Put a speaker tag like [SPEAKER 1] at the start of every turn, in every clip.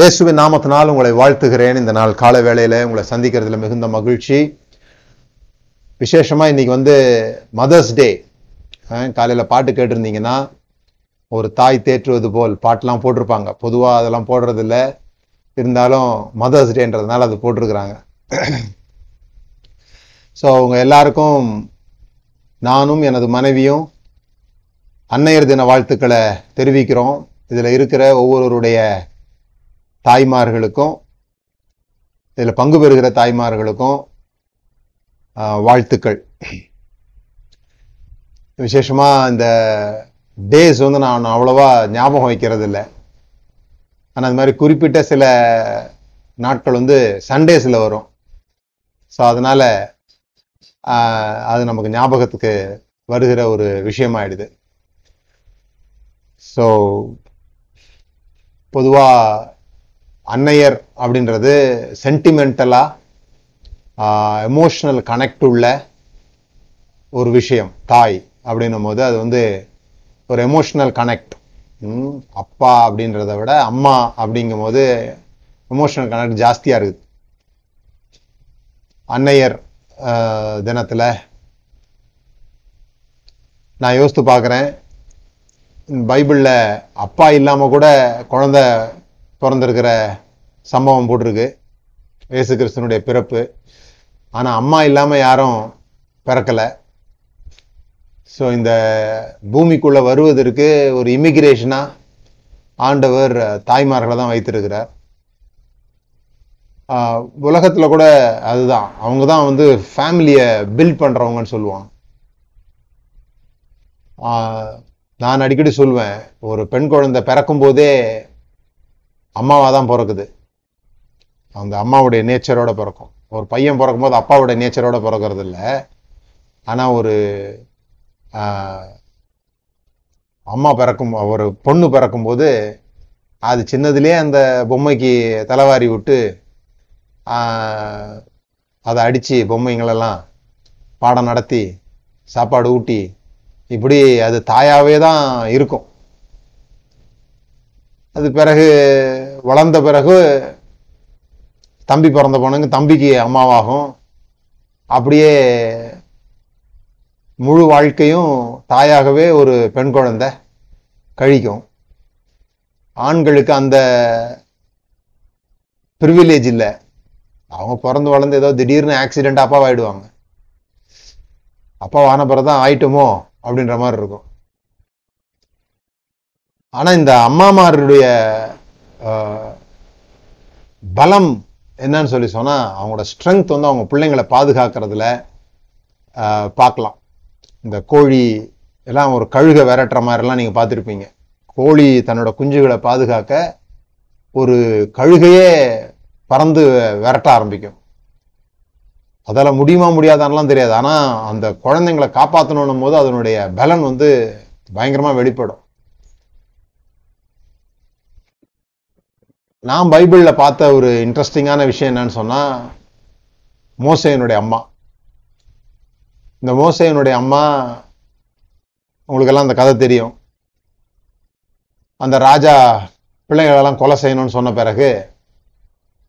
[SPEAKER 1] இயேசுவின் நாமத்தினால் உங்களை வாழ்த்துகிறேன். இந்த நாள் கால வேளையில் உங்களை சந்திக்கிறதுல மிகுந்த மகிழ்ச்சி. விசேஷமாக இன்றைக்கி வந்து மதர்ஸ் டே காலையில் பாட்டு கேட்டிருந்தீங்கன்னா ஒரு தாய் தேற்றுவது போல் பாட்டெலாம் போட்டிருப்பாங்க. பொதுவாக அதெல்லாம் போடுறதில்ல. இருந்தாலும் மதர்ஸ் டேன்றதுனால அது போட்டிருக்கிறாங்க. ஸோ அவங்க எல்லாருக்கும் நானும் எனது மனைவியும் அன்னையர் தின வாழ்த்துக்களை தெரிவிக்கிறோம். இதில் இருக்கிற ஒவ்வொருவருடைய தாய்மார்களுக்கும் இதில் பங்கு பெறுகிற தாய்மார்களுக்கும் வாழ்த்துக்கள். விசேஷமாக இந்த டேஸ் வந்து நான் அவ்வளோவா ஞாபகம் வைக்கிறது இல்லை ஆனால் அது மாதிரி குறிப்பிட்ட சில நாட்கள் வந்து சண்டேஸில் வரும். ஸோ அதனால் அது நமக்கு ஞாபகத்துக்கு வருகிற ஒரு விஷயமாயிடுது. ஸோ பொதுவாக அன்னையர் அப்படின்றது சென்டிமெண்டலாக எமோஷ்னல் கனெக்ட் உள்ள ஒரு விஷயம் தாய் அப்படின்னும் போது அது வந்து ஒரு எமோஷ்னல் கனெக்ட் அப்பா அப்படின்றத விட அம்மா அப்படிங்கும் போது எமோஷனல் கனெக்ட் ஜாஸ்தியாக இருக்குது. அன்னையர் தினத்தில் நான் யோசித்து பார்க்குறேன் பைபிளில் அப்பா இல்லாமல் கூட குழந்தை பிறந்திருக்கிற சம்பவம் போட்டிருக்கு. இயேசு கிறிஸ்தனுடைய பிறப்பு. ஆனால் அம்மா இல்லாமல் யாரும் பிறக்கல. ஸோ இந்த பூமிக்குள்ளே வருவதற்கு ஒரு இமிக்ரேஷனாக ஆண்டவர் தாய்மார்களை தான் வைத்திருக்கிறார். உலகத்தில் கூட அதுதான். அவங்க தான் வந்து ஃபேமிலியை பில்ட் பண்ணுறவங்கன்னு சொல்லுவான் நான் அடிக்கடி சொல்வேன் ஒரு பெண் குழந்தை பிறக்கும் போதே அம்மாவாக தான் பிறக்குது. அந்த அம்மாவுடைய நேச்சரோட பிறக்கும். ஒரு பையன் பிறக்கும்போது அப்பாவுடைய நேச்சரோட பிறக்கிறது இல்லை. ஆனால் ஒரு அம்மா பிறக்கும் ஒரு பொண்ணு பிறக்கும்போது அது சின்னதுலேயே அந்த பொம்மைக்கு தலைவாரி விட்டு அதை அடித்து பொம்மைங்களெல்லாம் பாடம் நடத்தி சாப்பாடு ஊட்டி இப்படி அது தாயாகவே தான் இருக்கும். அது பிறகு வளர்ந்த பிறகு தம்பி பிறந்த பொண்ணுங்க தம்பிக்கு அம்மாவாகும். அப்படியே முழு வாழ்க்கையும் தாயாகவே ஒரு பெண் குழந்தை கழிக்கும். ஆண்களுக்கு அந்த ப்ரிவிலேஜ் இல்லை. அவங்க பிறந்து வளர்ந்து ஏதோ திடீர்னு ஆக்சிடென்ட் அப்பாவாயிடுவாங்க. அப்பாவான பிறகுதான் ஆயிட்டுமோ அப்படின்ற மாதிரி இருக்கும். ஆனால் இந்த அம்மாமாருடைய பலம் என்னன்னு சொல்லி சொன்னால் அவங்களோட ஸ்ட்ரென்த் வந்து அவங்க பிள்ளைங்களை பாதுகாக்கிறதுல பார்க்கலாம். இந்த கோழி எல்லாம் ஒரு கழுகை விரட்டுற மாதிரிலாம் நீங்கள் பார்த்துருப்பீங்க. கோழி தன்னோட குஞ்சுகளை பாதுகாக்க ஒரு கழுகையே பறந்து விரட்ட ஆரம்பிக்கும். அதால் முடியுமா முடியாதான்லாம் தெரியாது. ஆனால் அந்த குழந்தைங்களை காப்பாற்றணும் போது அதனுடைய பலன் வந்து பயங்கரமாக வெளிப்படும். நான் பைபிளில் பார்த்த ஒரு இன்ட்ரெஸ்டிங்கான விஷயம் என்னன்னு சொன்னால் மோசையனுடைய அம்மா. இந்த மோசையனுடைய அம்மா உங்களுக்கெல்லாம் அந்த கதை தெரியும். அந்த ராஜா பிள்ளைகளெல்லாம் கொலை செய்யணும்னு சொன்ன பிறகு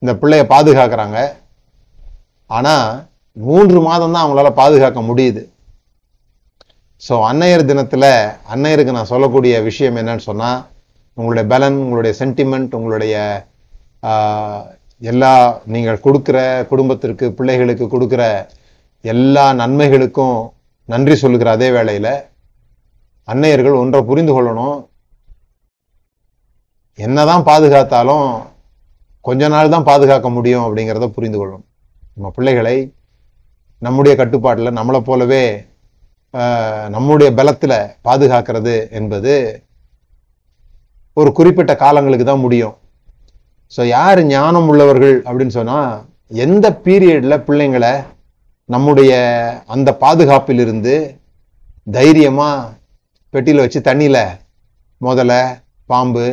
[SPEAKER 1] இந்த பிள்ளைய பாதுகாக்கிறாங்க. ஆனால் மூன்று மாதம் தான் அவங்களால பாதுகாக்க முடியுது. ஸோ அன்னையர் தினத்தில் அன்னையருக்கு நான் சொல்லக்கூடிய விஷயம் என்னன்னு சொன்னால் உங்களுடைய பலன் உங்களுடைய சென்டிமெண்ட் உங்களுடைய எல்லா நீங்கள் கொடுக்குற குடும்பத்திற்கு பிள்ளைகளுக்கு கொடுக்குற எல்லா நன்மைகளுக்கும் நன்றி சொல்லுகிற அதே வேளையில் அன்னையர்கள் ஒன்றை புரிந்து கொள்ளணும். என்னதான் பாதுகாத்தாலும் கொஞ்ச நாள் தான் பாதுகாக்க முடியும் அப்படிங்கிறத புரிந்து கொள்ளணும். நம்ம பிள்ளைகளை நம்முடைய கட்டுப்பாட்டில் நம்மளை போலவே நம்முடைய பலத்தில் பாதுகாக்கிறது என்பது ஒரு குறிப்பிட்ட காலங்களுக்கு தான் முடியும். ஸோ யார் ஞானம் உள்ளவர்கள் அப்படின்னு சொன்னால் எந்த பீரியடில் பிள்ளைங்களை நம்முடைய அந்த பாதுகாப்பிலிருந்து தைரியமாக பெட்டியில் வச்சு தண்ணியில் முதல பாம்பு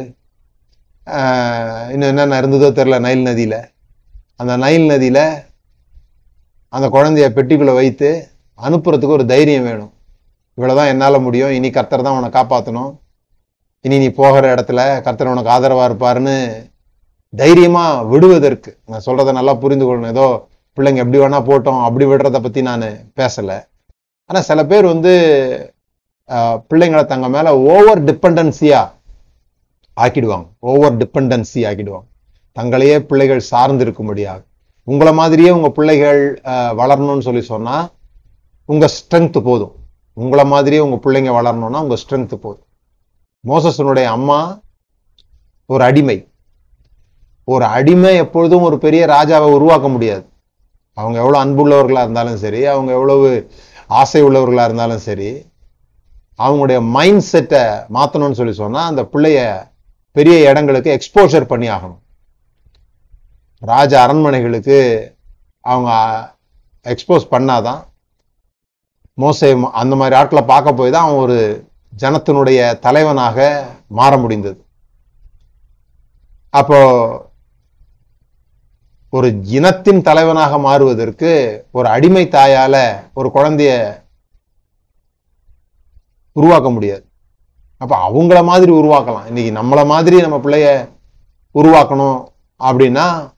[SPEAKER 1] இன்னும் என்னென்ன இருந்ததோ தெரில நைல் நதியில். அந்த நைல் நதியில் அந்த குழந்தைய பெட்டிக்குள்ளே வைத்து அனுப்புறதுக்கு ஒரு தைரியம் வேணும். இவ்வளோதான் என்னால் முடியும். இனி கர்த்தர் தான் உன்னை காப்பாற்றணும் இனி நீ போகிற இடத்துல கர்த்தர் உனக்கு ஆதரவாக இருப்பாருன்னு தைரியமாக விடுவதற்கு. நான் சொல்கிறத நல்லா புரிந்து கொள்ளணும். ஏதோ பிள்ளைங்க எப்படி வேணால் போட்டோம் அப்படி விடுறத பற்றி நான் பேசலை. ஆனால் சில பேர் வந்து பிள்ளைங்களை தங்க மேலே ஓவர் டிபெண்டன்சியாக ஆக்கிடுவாங்க. ஓவர் டிபெண்டன்சி ஆக்கிடுவாங்க. தங்களையே பிள்ளைகள் சார்ந்து இருக்கும்படியாக உங்களை மாதிரியே உங்கள் பிள்ளைகள் வளரணும்னு சொல்லி சொன்னால் உங்கள் ஸ்ட்ரென்த்து போதும். உங்களை மாதிரியே உங்கள் பிள்ளைங்க வளரணும்னா உங்கள் ஸ்ட்ரென்த்து போதும். மோசஸனுடைய அம்மா ஒரு அடிமை. ஒரு அடிமை எப்பொழுதும் ஒரு பெரிய ராஜாவை உருவாக்க முடியாது. அவங்க எவ்வளோ அன்புள்ளவர்களாக இருந்தாலும் சரி அவங்க எவ்வளவு ஆசை உள்ளவர்களாக இருந்தாலும் சரி அவங்களுடைய மைண்ட் செட்டை மாற்றணும்னு சொல்லி சொன்னால் அந்த பிள்ளைய பெரிய இடங்களுக்கு எக்ஸ்போஷர் பண்ணி ஆகணும். ராஜ அரண்மனைகளுக்கு அவங்க எக்ஸ்போஸ் பண்ணாதான் மோசை அந்த மாதிரி ஆட்களை பார்க்க போய் தான் அவன் ஒரு ஜனத்தினுடைய தலைவனாக மாற முடிந்தது. அப்போ ஒரு இனத்தின் தலைவனாக மாறுவதற்கு ஒரு அடிமை தாயால ஒரு குழந்தைய உருவாக்க முடியாது. அப்ப அவங்கள மாதிரி உருவாக்கலாம். இன்னைக்கு நம்மள மாதிரி நம்ம பிள்ளைய உருவாக்கணும் அப்படின்னா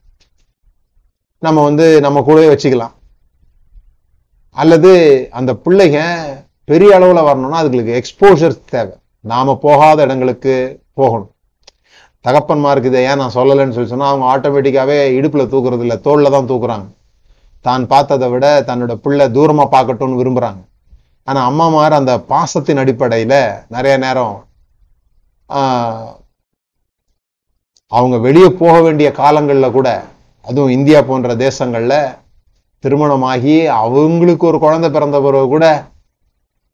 [SPEAKER 1] நம்ம வந்து நம்ம கூடவே வச்சுக்கலாம். அல்லது அந்த பிள்ளைங்க பெரிய அளவில் வரணும்னா அதுங்களுக்கு எக்ஸ்போஷர் தேவை. நாம் போகாத இடங்களுக்கு போகணும். தகப்பன்மாருக்கு இதை ஏன் நான் சொல்லலைன்னு சொல்லி சொன்னால் அவங்க ஆட்டோமேட்டிக்காகவே இடுப்பில் தூக்குறது இல்லை தோல்ல தான் தூக்குறாங்க. தான் பார்த்ததை விட தன்னோட பிள்ளை தூரமாக பார்க்கட்டும்னு விரும்புகிறாங்க ஆனால் அம்மாமார் அந்த பாசத்தின் அடிப்படையில் நிறைய நேரம் அவங்க வெளியே போக வேண்டிய காலங்களில் கூட அதுவும் இந்தியா போன்ற தேசங்களில் திருமணமாகி அவங்களுக்கு ஒரு குழந்தை பிறந்த பிறகு கூட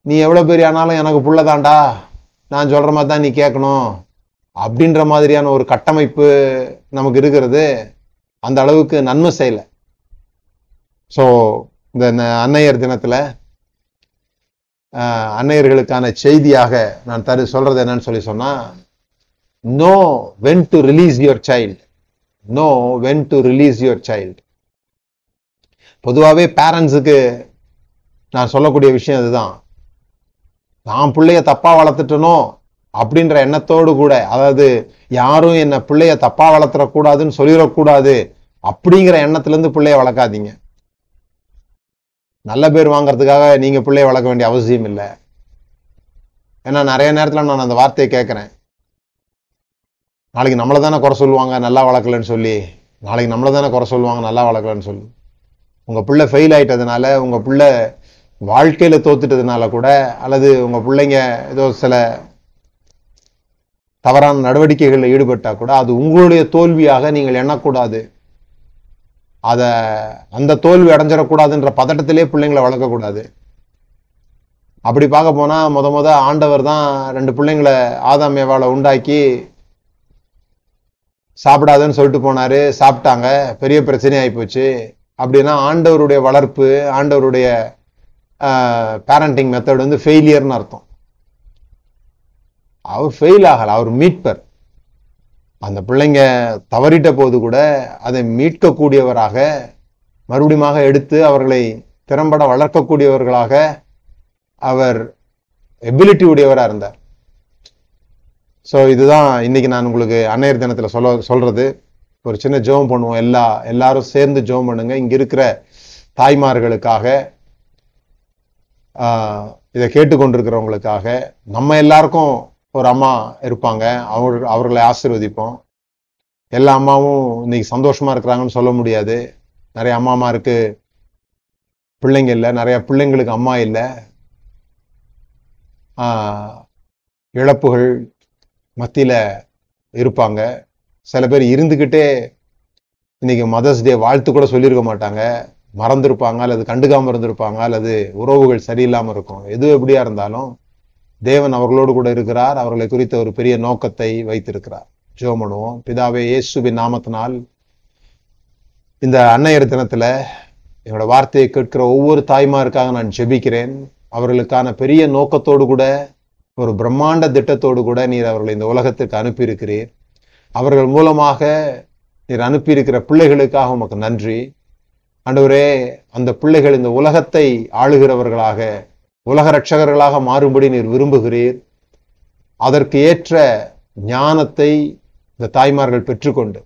[SPEAKER 1] நீ எவ்வளோ பெரிய ஆனாலும் எனக்கு புள்ளதாண்டா. நான் சொல்கிற மாதிரி தான் நீ கேட்கணும். அப்படின்ற மாதிரியான ஒரு கட்டமைப்பு நமக்கு இருக்கிறது. அந்த அளவுக்கு நன்மை செய்யலை. ஸோ இந்த ந- அன்னையர் தினத்தில் அன்னையர்களுக்கான செய்தியாக நான் தரு சொல்கிறது என்னன்னு சொல்லி சொன்னால் know when to release your child know when to release your child பொதுவாகவே பேரண்ட்ஸுக்கு நான் சொல்லக்கூடிய விஷயம் அதுதான். நான் பிள்ளைய தப்பா வளர்த்துட்டனோ அப்படின்ற எண்ணத்தோடு கூட அதாவது யாரும் என்ன பிள்ளைய தப்பா வளர்த்துறக்கூடாதுன்னு சொல்லிடக்கூடாது அப்படிங்கிற எண்ணத்துலேருந்து பிள்ளைய வளர்க்காதீங்க. நல்ல பேர் வாங்கிறதுக்காக நீங்க பிள்ளைய வளர்க்க வேண்டிய அவசியம் இல்லை. ஏன்னா நிறைய நேரத்தில் நான் அந்த வார்த்தையை கேட்குறேன். நாளைக்கு நம்மளை தானே குறை சொல்லுவாங்க நல்லா வளர்க்கலன்னு சொல்லி. நாளைக்கு நம்மளை தானே குறை சொல்லுவாங்க நல்லா வளர்க்கலன்னு சொல்லி. உங்கள் பிள்ளை ஃபெயில் ஆயிட்டதுனால உங்கள் பிள்ளை வாழ்க்கையில தோத்துட்டதுனால கூட அல்லது உங்க பிள்ளைங்க ஏதோ சில தவறான நடவடிக்கைகளில் ஈடுபட்டா கூட அது உங்களுடைய தோல்வியாக நீங்கள் எண்ணக்கூடாது. அதை அந்த தோல்வி அடைஞ்சிடக்கூடாதுன்ற பதட்டத்திலே பிள்ளைங்களை வளர்க்கக்கூடாது. அப்படி பார்க்க போனால் முத முத ஆண்டவர் தான் ரெண்டு பிள்ளைங்களை ஆதாம் ஏவாளை உண்டாக்கி சாப்பிடாதுன்னு சொல்லிட்டு போனாரு. சாப்பிட்டாங்க. பெரிய பிரச்சனை ஆகிப்போச்சு அப்படின்னா ஆண்டவருடைய வளர்ப்பு ஆண்டவருடைய பேரண்டிங் மெத்தட் வந்து ஃபெயிலியர்னு அர்த்தம். அவர் ஃபெயில் ஆகல அவர் மீட்பர். அந்த பிள்ளைங்க தவறிட்ட போது கூட அதை மீட்கக்கூடியவராக மறுபடியுமாக எடுத்து அவர்களை திறம்பட வளர்க்கக்கூடியவர்களாக அவர் எபிலிட்டி உடையவராக இருந்தார். ஸோ இதுதான் இன்னைக்கு நான் உங்களுக்கு அன்னையர் தினத்தில் சொல்ல சொல்றது. ஒரு சின்ன ஜெபம் பண்ணுவோம். எல்லா எல்லாரும் சேர்ந்து ஜெபம் பண்ணுங்க. இங்கே இருக்கிற தாய்மார்களுக்காக இதை கேட்டுக்கொண்டிருக்கிறவங்களுக்காக நம்ம எல்லாருக்கும் ஒரு அம்மா இருப்பாங்க. அவர் அவர்களை ஆசீர்வதிப்போம். எல்லா அம்மாவும் இன்னைக்கு சந்தோஷமா இருக்கிறாங்கன்னு சொல்ல முடியாது. நிறைய அம்மாமாருக்கு பிள்ளைங்க இல்லை. நிறைய பிள்ளைங்களுக்கு அம்மா இல்லை. இழப்புகள் மத்தியில் இருப்பாங்க. சில பேர் இருந்துக்கிட்டே இன்னைக்கு மதர்ஸ் டே வாழ்த்து கூட சொல்லியிருக்க மாட்டாங்க. மறந்துருப்பாங்க அல்லது கண்டுக்காமல் இருந்திருப்பாங்க அல்லது உறவுகள் சரியில்லாமல் இருக்கும். எது எப்படியா இருந்தாலும் தேவன் அவர்களோடு கூட இருக்கிறார். அவர்களை குறித்த ஒரு பெரிய நோக்கத்தை வைத்திருக்கிறார். ஜோமனுவோம் பிதாவே இயேசுவின் நாமத்தினால் இந்த அன்னையர் தினத்தில் என்னோட வார்த்தையை கேட்கிற ஒவ்வொரு தாய்மாருக்காக நான் ஜெபிக்கிறேன். அவர்களுக்கான பெரிய நோக்கத்தோடு கூட ஒரு பிரம்மாண்ட திட்டத்தோடு கூட நீர் அவர்களை இந்த உலகத்துக்கு அனுப்பியிருக்கிறீர். அவர்கள் மூலமாக நீர் அனுப்பியிருக்கிற பிள்ளைகளுக்காக உமக்கு நன்றி. ஆண்டவரே அந்த பிள்ளைகள் இந்த உலகத்தை ஆளுகிறவர்களாக உலக ரட்சகர்களாக மாறும்படி நீர் விரும்புகிறீர். அதற்கு ஏற்ற ஞானத்தை இந்த தாய்மார்கள் பெற்றுக்கொண்டு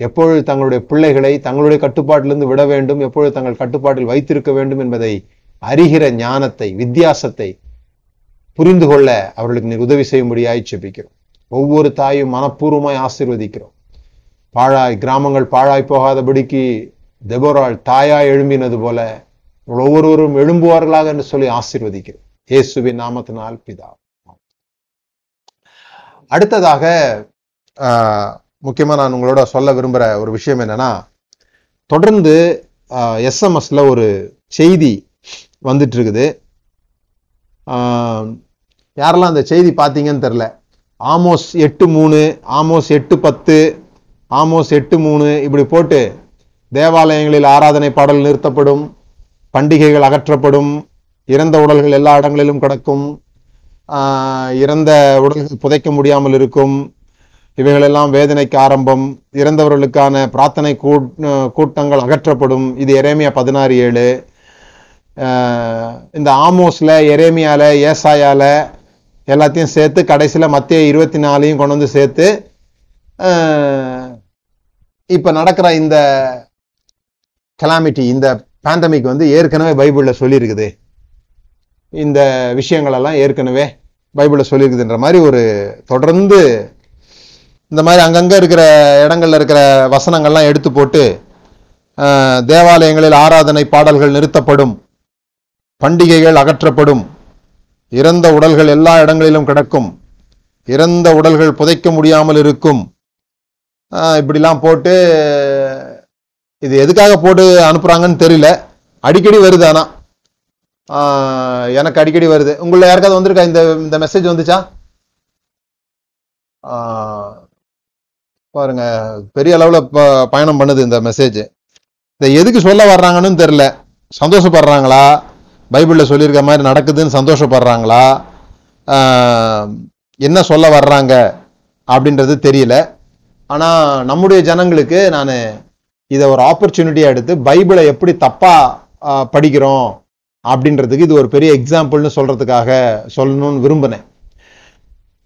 [SPEAKER 1] எப்பொழுது தங்களுடைய பிள்ளைகளை தங்களுடைய கட்டுப்பாட்டிலிருந்து விட வேண்டும் எப்பொழுது தங்கள் கட்டுப்பாட்டில் வைத்திருக்க வேண்டும் என்பதை அறிகிற ஞானத்தை வித்தியாசத்தை புரிந்து கொள்ள அவர்களுக்கு நீர் உதவி செய்யும்படியாய் செபிக்கிறோம் ஒவ்வொரு தாயும் மனப்பூர்வமாய் ஆசீர்வதிக்கிறோம். பாழாய் கிராமங்கள் பாழாய் போகாதபடிக்கு தெபோராள் தாயா எழும்பினது போல ஒவ்வொருவரும் எழும்புவார்களாக என்று சொல்லி ஆசீர்வதிக்கிறோம். இயேசுவின் நாமத்தினால் பிதா. அடுத்ததாக ஆஹ், முக்கியமா நான் உங்களோட சொல்ல விரும்புற ஒரு விஷயம் என்னன்னா தொடர்ந்து எஸ்எம்எஸ்ல ஒரு செய்தி வந்துட்டு இருக்குது ஆஹ், யாரெல்லாம் அந்த செய்தி பார்த்தீங்கன்னு தெரில ஆமோஸ் எட்டு மூணு ஆமோஸ் எட்டு பத்து ஆமோஸ் எட்டு மூணு இப்படி போட்டு தேவாலயங்களில் ஆராதனை பாடல் நிறுத்தப்படும் பண்டிகைகள் அகற்றப்படும் இறந்த உடல்கள் எல்லா இடங்களிலும் கிடக்கும் இறந்த உடல்கள் புதைக்க முடியாமல் இருக்கும் இவைகளெல்லாம் வேதனைக்கு ஆரம்பம் இறந்தவர்களுக்கான பிரார்த்தனை கூட்- கூட்டங்கள் அகற்றப்படும். இது எரேமியா பதினாறு ஏழு. இந்த ஆமோஸில் எரேமியால ஏசாயால எல்லாத்தையும் சேர்த்து கடைசியில் மத்திய இருபத்தி நாலையும் கொண்டு வந்து சேர்த்து இப்போ நடக்கிற இந்த கலாமிட்டி இந்த பேண்டமிக் வந்து ஏற்கனவே பைபிளில் சொல்லியிருக்குது. இந்த விஷயங்களெல்லாம் ஏற்கனவே பைபிளில் சொல்லியிருக்குதுன்ற மாதிரி ஒரு தொடர்ந்து இந்த மாதிரி அங்கங்கே இருக்கிற இடங்களில் இருக்கிற வசனங்கள்லாம் எடுத்து போட்டு தேவாலயங்களில் ஆராதனை பாடல்கள் நிறுத்தப்படும் பண்டிகைகள் அகற்றப்படும் இறந்த உடல்கள் எல்லா இடங்களிலும் கிடக்கும் இறந்த உடல்கள் புதைக்க முடியாமல் இருக்கும். இப்படிலாம் போட்டு இது எதுக்காக போட்டு அனுப்புகிறாங்கன்னு தெரியல. அடிக்கடி வருது ஆனால் எனக்கு அடிக்கடி வருது. உங்களை யாருக்காவது வந்திருக்கா? இந்த இந்த மெசேஜ் வந்துச்சா? பாருங்க. பெரிய அளவில் பயணம் பண்ணுது இந்த மெசேஜ் இதை எதுக்கு சொல்ல வர்றாங்கன்னு தெரில சந்தோஷப்படுறாங்களா? பைபிளில் சொல்லியிருக்க மாதிரி நடக்குதுன்னு சந்தோஷப்படுறாங்களா? என்ன சொல்ல வர்றாங்க? அப்படின்றது தெரியல. ஆனால் நம்முடைய ஜனங்களுக்கு நான் இதை ஒரு ஆப்பர்ச்சுனிட்டியா எடுத்து பைபிளை எப்படி தப்பா படிக்கிறோம் அப்படின்றதுக்கு இது ஒரு பெரிய எக்ஸாம்பிள்னு சொல்றதுக்காக சொல்லணும்னு விரும்பினேன்.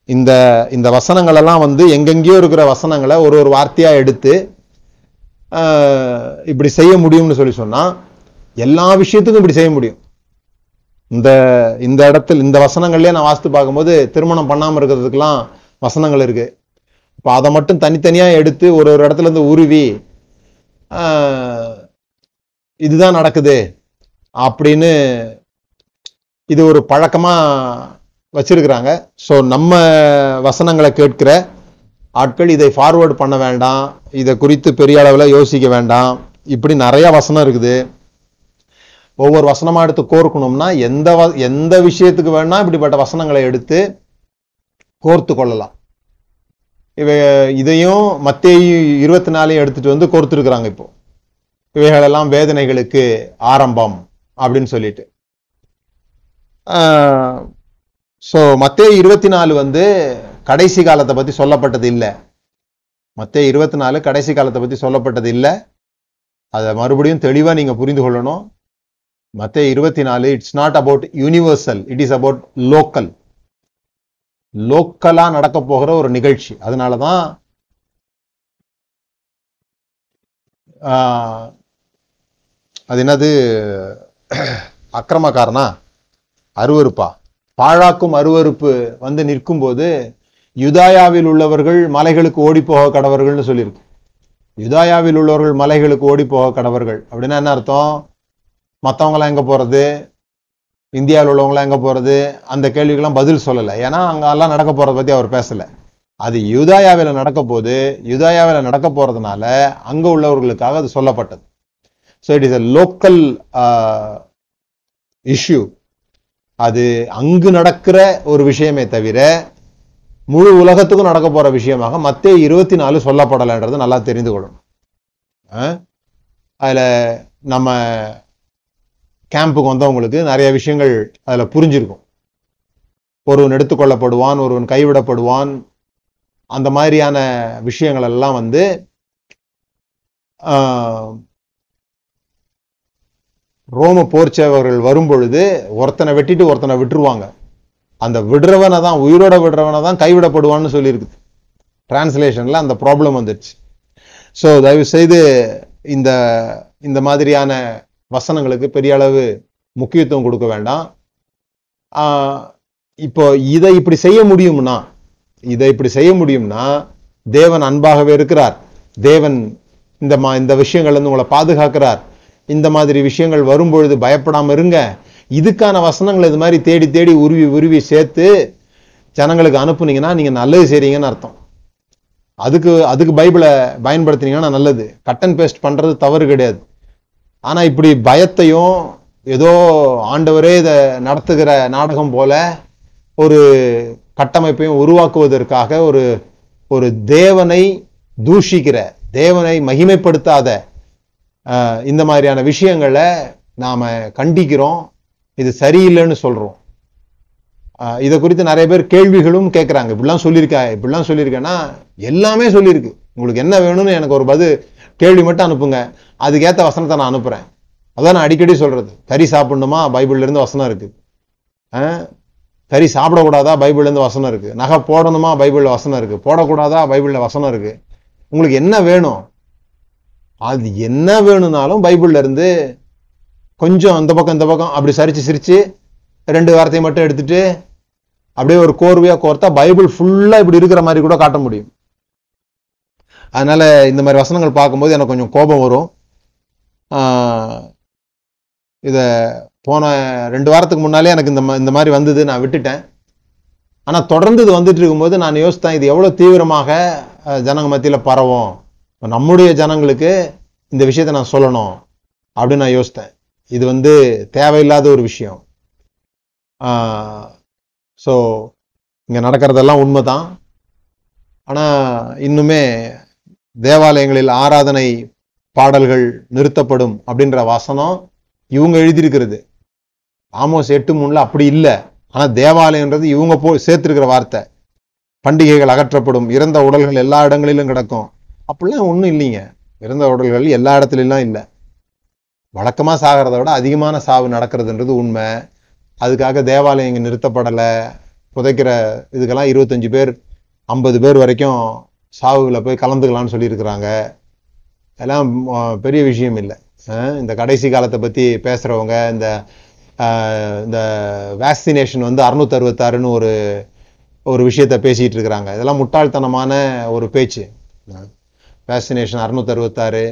[SPEAKER 1] இந்த இந்த வசனங்கள் எல்லாம் வந்து எங்கெங்கேயோ இருக்கிற வசனங்களை ஒரு ஒரு வார்த்தையா எடுத்து இப்படி செய்ய முடியும்னு சொல்லி சொன்னா எல்லா விஷயத்துக்கும் இப்படி செய்ய முடியும். இந்த இந்த இடத்துல இந்த வசனங்கள்லேயே நான் வாசித்து பார்க்கும்போது திருமணம் பண்ணாமல் இருக்கிறதுக்கெல்லாம் வசனங்கள் இருக்கு. இப்போ அதை மட்டும் தனித்தனியாக எடுத்து ஒரு ஒரு இடத்துல இருந்து உருவி இதுதான் நடக்குது அப்படின்னு இது ஒரு பழக்கமாக வச்சிருக்கிறாங்க. ஸோ நம்ம வசனங்களை கேட்கிற ஆட்கள் இதை ஃபார்வேர்டு பண்ண வேண்டாம் இதை குறித்து பெரிய அளவில் யோசிக்க வேண்டாம். இப்படி நிறைய வசனம் இருக்குது. ஒவ்வொரு வசனமாக எடுத்து கோர்க்கணும்னா எந்த வ- எந்த விஷயத்துக்கு வேணா இப்படிப்பட்ட வசனங்களை எடுத்து கோர்த்து கொள்ளலாம். இவை இதையும் மத்தேயு இருபத்தி நாலையும் எடுத்துட்டு வந்து கோர்த்துருக்குறாங்க இப்போ. இவைகளெல்லாம் வேதனைகளுக்கு ஆரம்பம் அப்படின்னு சொல்லிட்டு. ஸோ மத்திய இருபத்தி நாலு வந்து கடைசி காலத்தை பற்றி சொல்லப்பட்டது இல்லை. மத்திய இருபத்தி நாலு கடைசி காலத்தை பற்றி சொல்லப்பட்டது இல்லை. அதை மறுபடியும் தெளிவாக நீங்கள் புரிந்து கொள்ளணும். மத்திய இருபத்தி நாலு it's not about universal it is about local லோக்கலா நடக்க போகிற ஒரு நிகழ்ச்சி. அதனாலதான் ஆஹ், அது என்னது? அக்கிரமக்காரனா? அருவருப்பா. பாழாக்கும் அருவருப்பு வந்து நிற்கும்போது யுதாயாவில் உள்ளவர்கள் மலைகளுக்கு ஓடி போக கடவர்கள்னு சொல்லியிருக்கு. யுதாயாவில் உள்ளவர்கள் மலைகளுக்கு ஓடி போக கடவர்கள். அப்படின்னா என்ன அர்த்தம்? மற்றவங்களாம் எங்க போறது? இந்தியாவில் உள்ளவங்களாம் எங்கே போகிறது அந்த கேள்விக்கெல்லாம் பதில் சொல்லலை. ஏன்னா அங்கெல்லாம் நடக்க போகிறத பற்றி அவர் பேசலை. அது யூதாயாவில் நடக்க போது யூதாயாவில் நடக்க போகிறதுனால அங்கே உள்ளவர்களுக்காக அது சொல்லப்பட்டது. So it is a local issue அது அங்கு நடக்கிற ஒரு விஷயமே தவிர முழு உலகத்துக்கும் நடக்க போகிற விஷயமாக மத்திய இருபத்தி நாலு சொல்லப்படலைன்றது நல்லா தெரிந்து கொள்ளணும். அதில் நம்ம கேம்புக்கு வந்தவங்களுக்கு நிறைய விஷயங்கள் அதில் புரிஞ்சிருக்கும். ஒருவன் எடுத்துக்கொள்ளப்படுவான் ஒருவன் கைவிடப்படுவான். அந்த மாதிரியான விஷயங்கள் எல்லாம் வந்து ரோம போர்ச்சேவர்கள் வரும்பொழுது ஒருத்தனை வெட்டிட்டு ஒருத்தனை விட்டுருவாங்க. அந்த விடுறவனை தான் உயிரோட விடுறவனை தான் கைவிடப்படுவான்னு சொல்லியிருக்குது டிரான்ஸ்லேஷனில் அந்த ப்ராப்ளம் வந்துடுச்சு ஸோ தயவு செய்து இந்த இந்த மாதிரியான வசனங்களுக்கு பெரிய அளவு முக்கியத்துவம் கொடுக்க வேண்டாம். இப்போ இதை இப்படி செய்ய முடியும்னா இதை இப்படி செய்ய முடியும்னா தேவன் அன்பாகவே இருக்கிறார். தேவன் இந்த மா இந்த விஷயங்கள் வந்து உங்களை பாதுகாக்கிறார். இந்த மாதிரி விஷயங்கள் வரும்பொழுது பயப்படாமல் இருங்க. இதுக்கான வசனங்கள் இது மாதிரி தேடி தேடி உருவி உருவி சேர்த்து ஜனங்களுக்கு அனுப்புனீங்கன்னா நீங்கள் நல்லது செய்கிறீங்கன்னு அர்த்தம். அதுக்கு அதுக்கு பைபிளை பயன்படுத்தினீங்கன்னா நல்லது. கட் அண்ட் பேஸ்ட் பண்ணுறது தவறு கிடையாது. ஆனால் இப்படி பயத்தையும் ஏதோ ஆண்டவரே இதை நடத்துகிற நாடகம் போல ஒரு கட்டமைப்பையும் உருவாக்குவதற்காக ஒரு ஒரு தேவனை தூஷிக்கிற தேவனை மகிமைப்படுத்தாத இந்த மாதிரியான விஷயங்களை நாம கண்டிக்கிறோம். இது சரியில்லைன்னு சொல்கிறோம் இதை குறித்து நிறைய பேர் கேள்விகளும் கேட்குறாங்க இப்படிலாம் சொல்லியிருக்கா இப்படிலாம் சொல்லியிருக்கேன்னா எல்லாமே சொல்லியிருக்கு. உங்களுக்கு என்ன வேணும்னு எனக்கு ஒரு பதில் கேள்வி மட்டும் அனுப்புங்க. அதுக்கேற்ற வசனத்தை நான் அனுப்புகிறேன் அதான் நான் அடிக்கடி சொல்கிறது கறி சாப்பிடணுமா? பைபிள்லேருந்து வசனம் இருக்குது கறி சாப்பிடக்கூடாதா? பைபிள்லேருந்து வசனம் இருக்குது நகை போடணுமா? பைபிளில் வசனம் இருக்குது போடக்கூடாதா? பைபிளில் வசனம் இருக்குது உங்களுக்கு என்ன வேணும்? அது என்ன வேணும்னாலும் பைபிள்லேருந்து கொஞ்சம் அந்த பக்கம் இந்த பக்கம் அப்படி சரித்து சிரித்து ரெண்டு வாரத்தையும் மட்டும் எடுத்துட்டு அப்படியே ஒரு கோர்வையாக கோர்த்தா பைபிள் ஃபுல்லாக இப்படி இருக்கிற மாதிரி கூட காட்ட முடியும். அதனால் இந்த மாதிரி வசனங்கள் பார்க்கும்போது எனக்கு கொஞ்சம் கோபம் வரும். இதை போன ரெண்டு வாரத்துக்கு முன்னாலே எனக்கு இந்த மா- இந்த மாதிரி வந்தது நான் விட்டுட்டேன். ஆனால் தொடர்ந்து இது வந்துட்டு இருக்கும்போது நான் யோசித்தேன் இது எவ்வளோ தீவிரமாக ஜனங்க மத்தியில் பரவும்? நம்முடைய ஜனங்களுக்கு இந்த விஷயத்தை நான் சொல்லணும் அப்படின்னு நான் யோசித்தேன். இது வந்து தேவையில்லாத ஒரு விஷயம். ஸோ இங்கே நடக்கிறதெல்லாம் உண்மை தான் ஆனால் இன்னுமே தேவாலயங்களில் ஆராதனை பாடல்கள் நிறுத்தப்படும் அப்படின்ற வசனம் இவங்க எழுதியிருக்கிறது. ஆமோஸ் எட்டு மூணுல அப்படி இல்லை. ஆனால் தேவாலயம்ன்றது இவங்க போ சேர்த்துருக்கிற வார்த்தை. பண்டிகைகள் அகற்றப்படும். இறந்த உடல்கள் எல்லா இடங்களிலும் கிடக்கும். அப்படிலாம் ஒன்றும் இல்லைங்க. இறந்த உடல்கள் எல்லா இடத்துலலாம் இல்லை. வழக்கமாக சாகிறத விட அதிகமான சாவு நடக்கிறதுன்றது உண்மை. அதுக்காக தேவாலயம் நிறுத்தப்படலை. புதைக்கிற இதுக்கெல்லாம் இருபத்தஞ்சு பேர் ஐம்பது பேர் வரைக்கும் சாவுகளை போய் கலந்துக்கலாம்னு சொல்லியிருக்கிறாங்க. எல்லாம் பெரிய விஷயம் இல்லை. இந்த கடைசி காலத்தை பற்றி பேசுகிறவங்க இந்த இந்த வேக்சினேஷன் வந்து அறுநூத்தி அறுபத்தாறுன்னு ஒரு ஒரு விஷயத்த பேசிகிட்டு இருக்கிறாங்க. இதெல்லாம் முட்டாள்தனமான ஒரு பேச்சு. வேக்சினேஷன் அறுநூத்தி அறுபத்தாறு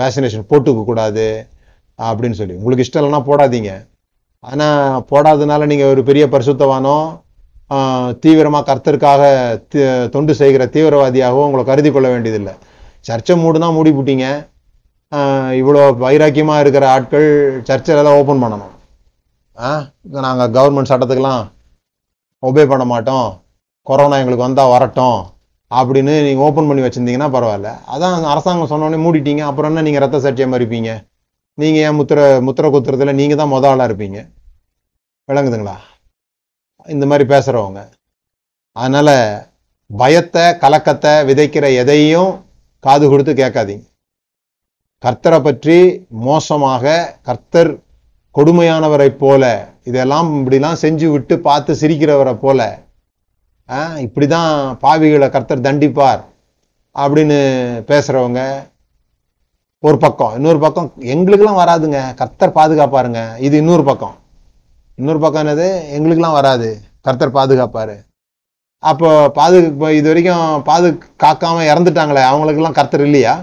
[SPEAKER 1] வேக்சினேஷன் போட்டுக்க கூடாது அப்படின்னு சொல்லி. உங்களுக்கு இஷ்டம் இல்லைன்னா போடாதீங்க. ஆனால் போடாதனால நீங்கள் ஒரு பெரிய பரிசுத்தவானோ தீவிரமாக கர்த்தருக்காக தொண்டு செய்கிற தீவிரவாதியாகவும் உங்களை கருதி கொள்ள வேண்டியதில்லை. சர்ச்சை மூடுனா மூடி போட்டீங்க. இவ்வளோ வைராக்கியமாக இருக்கிற ஆட்கள் சர்ச்சையெல்லாம் ஓப்பன் பண்ணணும். ஆ நாங்கள் கவர்மெண்ட் சட்டத்துக்கெலாம் ஒபே பண்ண மாட்டோம். கொரோனா எங்களுக்கு வந்தால் வரட்டும். அப்படின்னு நீங்கள் ஓப்பன் பண்ணி வச்சுருந்தீங்கன்னா பரவாயில்ல. அதான் அரசாங்கம் சொன்னோடனே மூடிட்டீங்க. அப்புறம் என்ன நீங்கள் ரத்த சாட்சியம் இருப்பீங்க நீங்கள் ஏன் முத்திர முத்திர குத்துறதுல நீங்கள் தான் முத ஆளாக இருப்பீங்க? விளங்குதுங்களா? இந்த மாதிரி பேசுகிறவங்க அதனால் பயத்தை கலக்கத்தை விதைக்கிற எதையும் காது கொடுத்து கேட்காதீங்க. கர்த்தரை பற்றி மோசமாக கர்த்தர் கொடுமையானவரை போல இதெல்லாம் இப்படிலாம் செஞ்சு விட்டு பார்த்து சிரிக்கிறவரை போல இப்படி தான் பாவிகளை கர்த்தர் தண்டிப்பார் அப்படின்னு பேசுகிறவங்க ஒரு பக்கம். இன்னொரு பக்கம் எங்களுக்கெல்லாம் வராதுங்க. கர்த்தர் பாதுகாப்பாருங்க. இது இன்னொரு பக்கம். இன்னொரு பக்கம் என்னது? எங்களுக்கெல்லாம் வராது. கர்த்தர் பாதுகாப்பாரு. அப்போ பாது இப்போ இது வரைக்கும் பாது காக்காம இறந்துட்டாங்களே அவங்களுக்கெல்லாம் கர்த்தர் இல்லையா?